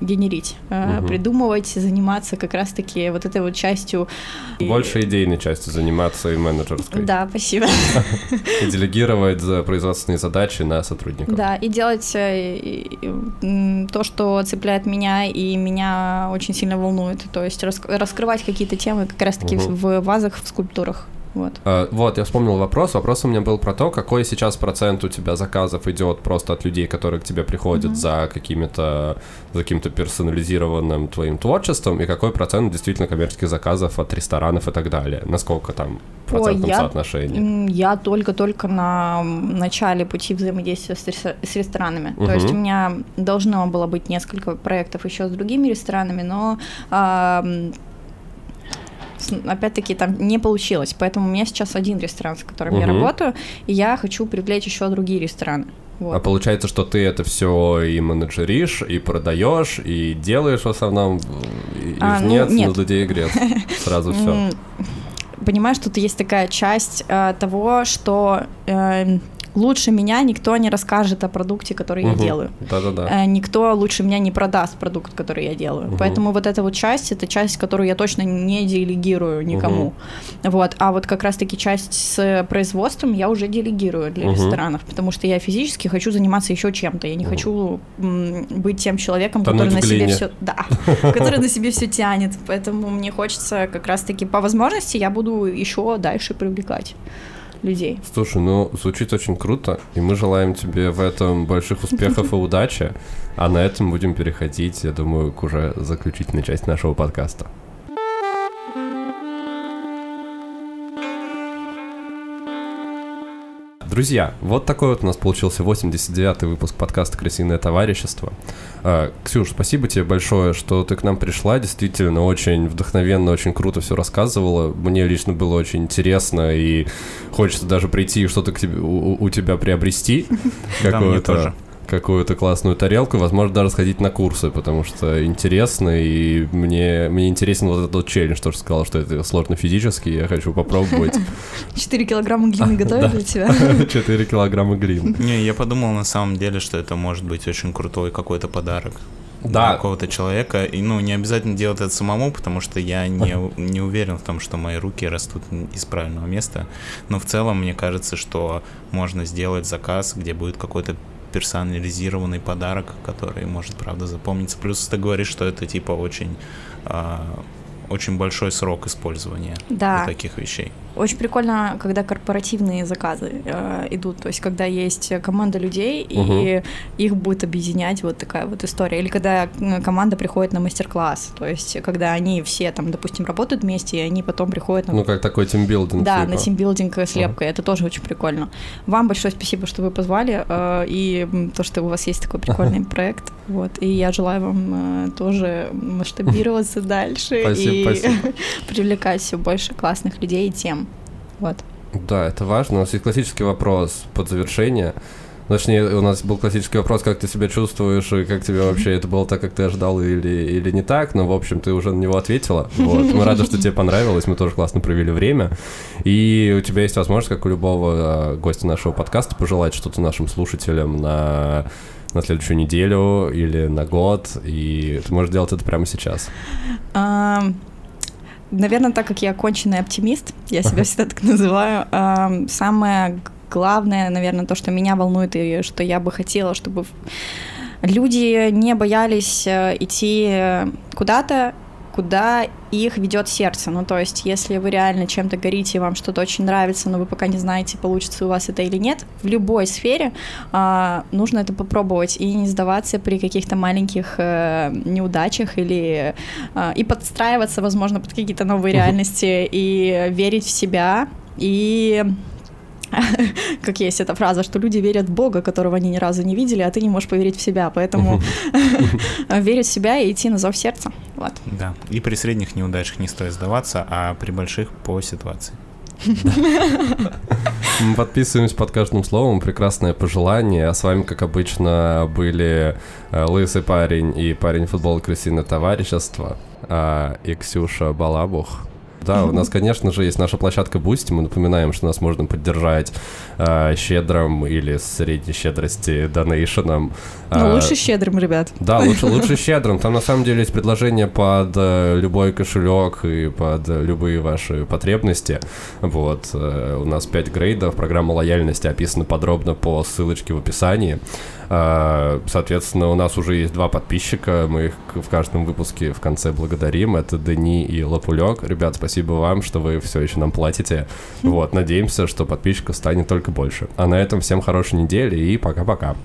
генерить, э, Мгм. придумывать, заниматься как раз-таки вот этой вот частью. Больше идейной частью заниматься и менеджерской. Да, спасибо. (laughs) И делегировать за производственные задачи на сотрудников. Да, и делать э, то, что цепляет меня и меня очень сильно волнует. То есть рас- раскрывать какие-то темы как раз-таки Мгм. в вазах, в скульптурах. Вот. А, Вот, я вспомнил вопрос. Вопрос у меня был про то, какой сейчас процент у тебя заказов идет просто от людей, которые к тебе приходят за какими-то за каким-то персонализированным твоим творчеством, и какой процент действительно коммерческих заказов от ресторанов и так далее. Насколько там в Ой, процентном я- соотношении? Я только-только на начале пути взаимодействия с, с ресторанами. Мгм. То есть у меня должно было быть несколько проектов еще с другими ресторанами, но с- опять-таки там не получилось. Поэтому у меня сейчас один ресторан, с которым я Мгм. работаю, и я хочу привлечь еще другие рестораны. Вот. А получается, что ты это все и менеджеришь, и продаешь, и делаешь в основном, и, А, ну, нет. на дуде и грец. (laughs) Сразу все. Понимаешь, тут есть такая часть э, того, что э, лучше меня никто не расскажет о продукте, который я делаю. Да-да-да. Э, никто лучше меня не продаст продукт, который я делаю. Мгм. Поэтому вот эта вот часть, это часть, которую я точно не делегирую никому. Вот. А вот как раз-таки часть с производством я уже делегирую для Мгм. ресторанов, потому что я физически хочу заниматься еще чем-то. Я не хочу м, быть тем человеком, Тонуть который на себе все, да, (laughs) который на себе все тянет. Поэтому мне хочется как раз-таки по возможности я буду еще дальше привлекать людей. Слушай, ну звучит очень круто, и мы желаем тебе в этом больших успехов и (laughs) удачи. А на этом будем переходить, я думаю, к уже заключительной части нашего подкаста. Друзья, вот такой вот у нас получился 89-й выпуск подкаста «Крысиное товарищество». А, Ксюш, спасибо тебе большое, что ты к нам пришла. Действительно, очень вдохновенно, очень круто все рассказывала. Мне лично было очень интересно, и хочется даже прийти и что-то к тебе, у, у тебя приобрести. (laughs) Тоже. Какую-то классную тарелку, возможно, даже сходить на курсы, потому что интересно, и мне, мне интересен вот этот челлендж, тоже сказал, что это сложно физически, я хочу попробовать (laughs) 4 килограмма глины (laughs) готовят для тебя? (laughs) 4 килограмма глины. Не, я подумал на самом деле, что это может быть очень крутой какой-то подарок. Да. для какого-то человека. И, ну, не обязательно делать это самому, потому что я не, не уверен в том, что мои руки растут из правильного места. Но в целом, мне кажется, что можно сделать заказ, где будет какой-то персонализированный подарок, который может, правда, запомниться. Плюс ты говоришь, что это типа очень, а, очень большой срок использования Да. таких вещей. Очень прикольно, когда корпоративные заказы э, идут, то есть когда есть команда людей, и их будет объединять вот такая вот история. Или когда команда приходит на мастер-класс, то есть когда они все там, допустим, работают вместе, и они потом приходят на Ну, как такой тимбилдинг. да, типа. на тимбилдинг с лепкой. Это тоже очень прикольно. Вам большое спасибо, что вы позвали, э, и то, что у вас есть такой прикольный (laughs) проект. Вот. И я желаю вам э, тоже масштабироваться (laughs) дальше Спасибо, и (laughs) привлекать все больше классных людей и тем. Вот. Да, это важно. У нас есть классический вопрос под завершение. Точнее, у нас был классический вопрос, как ты себя чувствуешь, и как тебе вообще это было так, как ты ожидал, или, или не так, но, в общем, ты уже на него ответила. Вот. Мы рады, что тебе понравилось, мы тоже классно провели время. И у тебя есть возможность, как у любого э, гостя нашего подкаста, пожелать что-то нашим слушателям на на следующую неделю или на год, и ты можешь делать это прямо сейчас. А, наверное, так как я конченый оптимист, я себя всегда так называю, а, самое главное, наверное, то, что меня волнует и что я бы хотела, чтобы люди не боялись э, идти куда-то куда их ведет сердце. Ну, то есть, если вы реально чем-то горите, и вам что-то очень нравится, но вы пока не знаете, получится у вас это или нет, в любой сфере а, нужно это попробовать и не сдаваться при каких-то маленьких а, неудачах или а, и подстраиваться, возможно, под какие-то новые реальности и верить в себя и (laughs) как есть эта фраза, что люди верят в Бога, которого они ни разу не видели, а ты не можешь поверить в себя. Поэтому (laughs) (laughs) верить в себя и идти на зов сердца. Вот. Да. И при средних неудачах не стоит сдаваться, а при больших по ситуации. Мы подписываемся под каждым словом. Прекрасное пожелание. А с вами, как обычно, были э, Лысый парень и парень футбол крысиное товарищество а, и Ксюша Балабух. Да, у нас, конечно же, есть наша площадка Boosty. Мы напоминаем, что нас можно поддержать э, щедрым или средней щедрости донейшеном. Ну, лучше щедрым, ребят. Да, лучше, лучше щедрым. Там на самом деле есть предложение под э, любой кошелек и под любые ваши потребности. Вот. Э, у нас 5 грейдов. Программа лояльности описана подробно по ссылочке в описании. А, соответственно, у нас уже есть два подписчика, мы их в каждом выпуске в конце благодарим. Это Дени и Лапулек. Ребят, спасибо вам, что вы все еще нам платите. (laughs) Вот, надеемся, что подписчиков станет только больше. А на этом всем хорошей недели и пока-пока.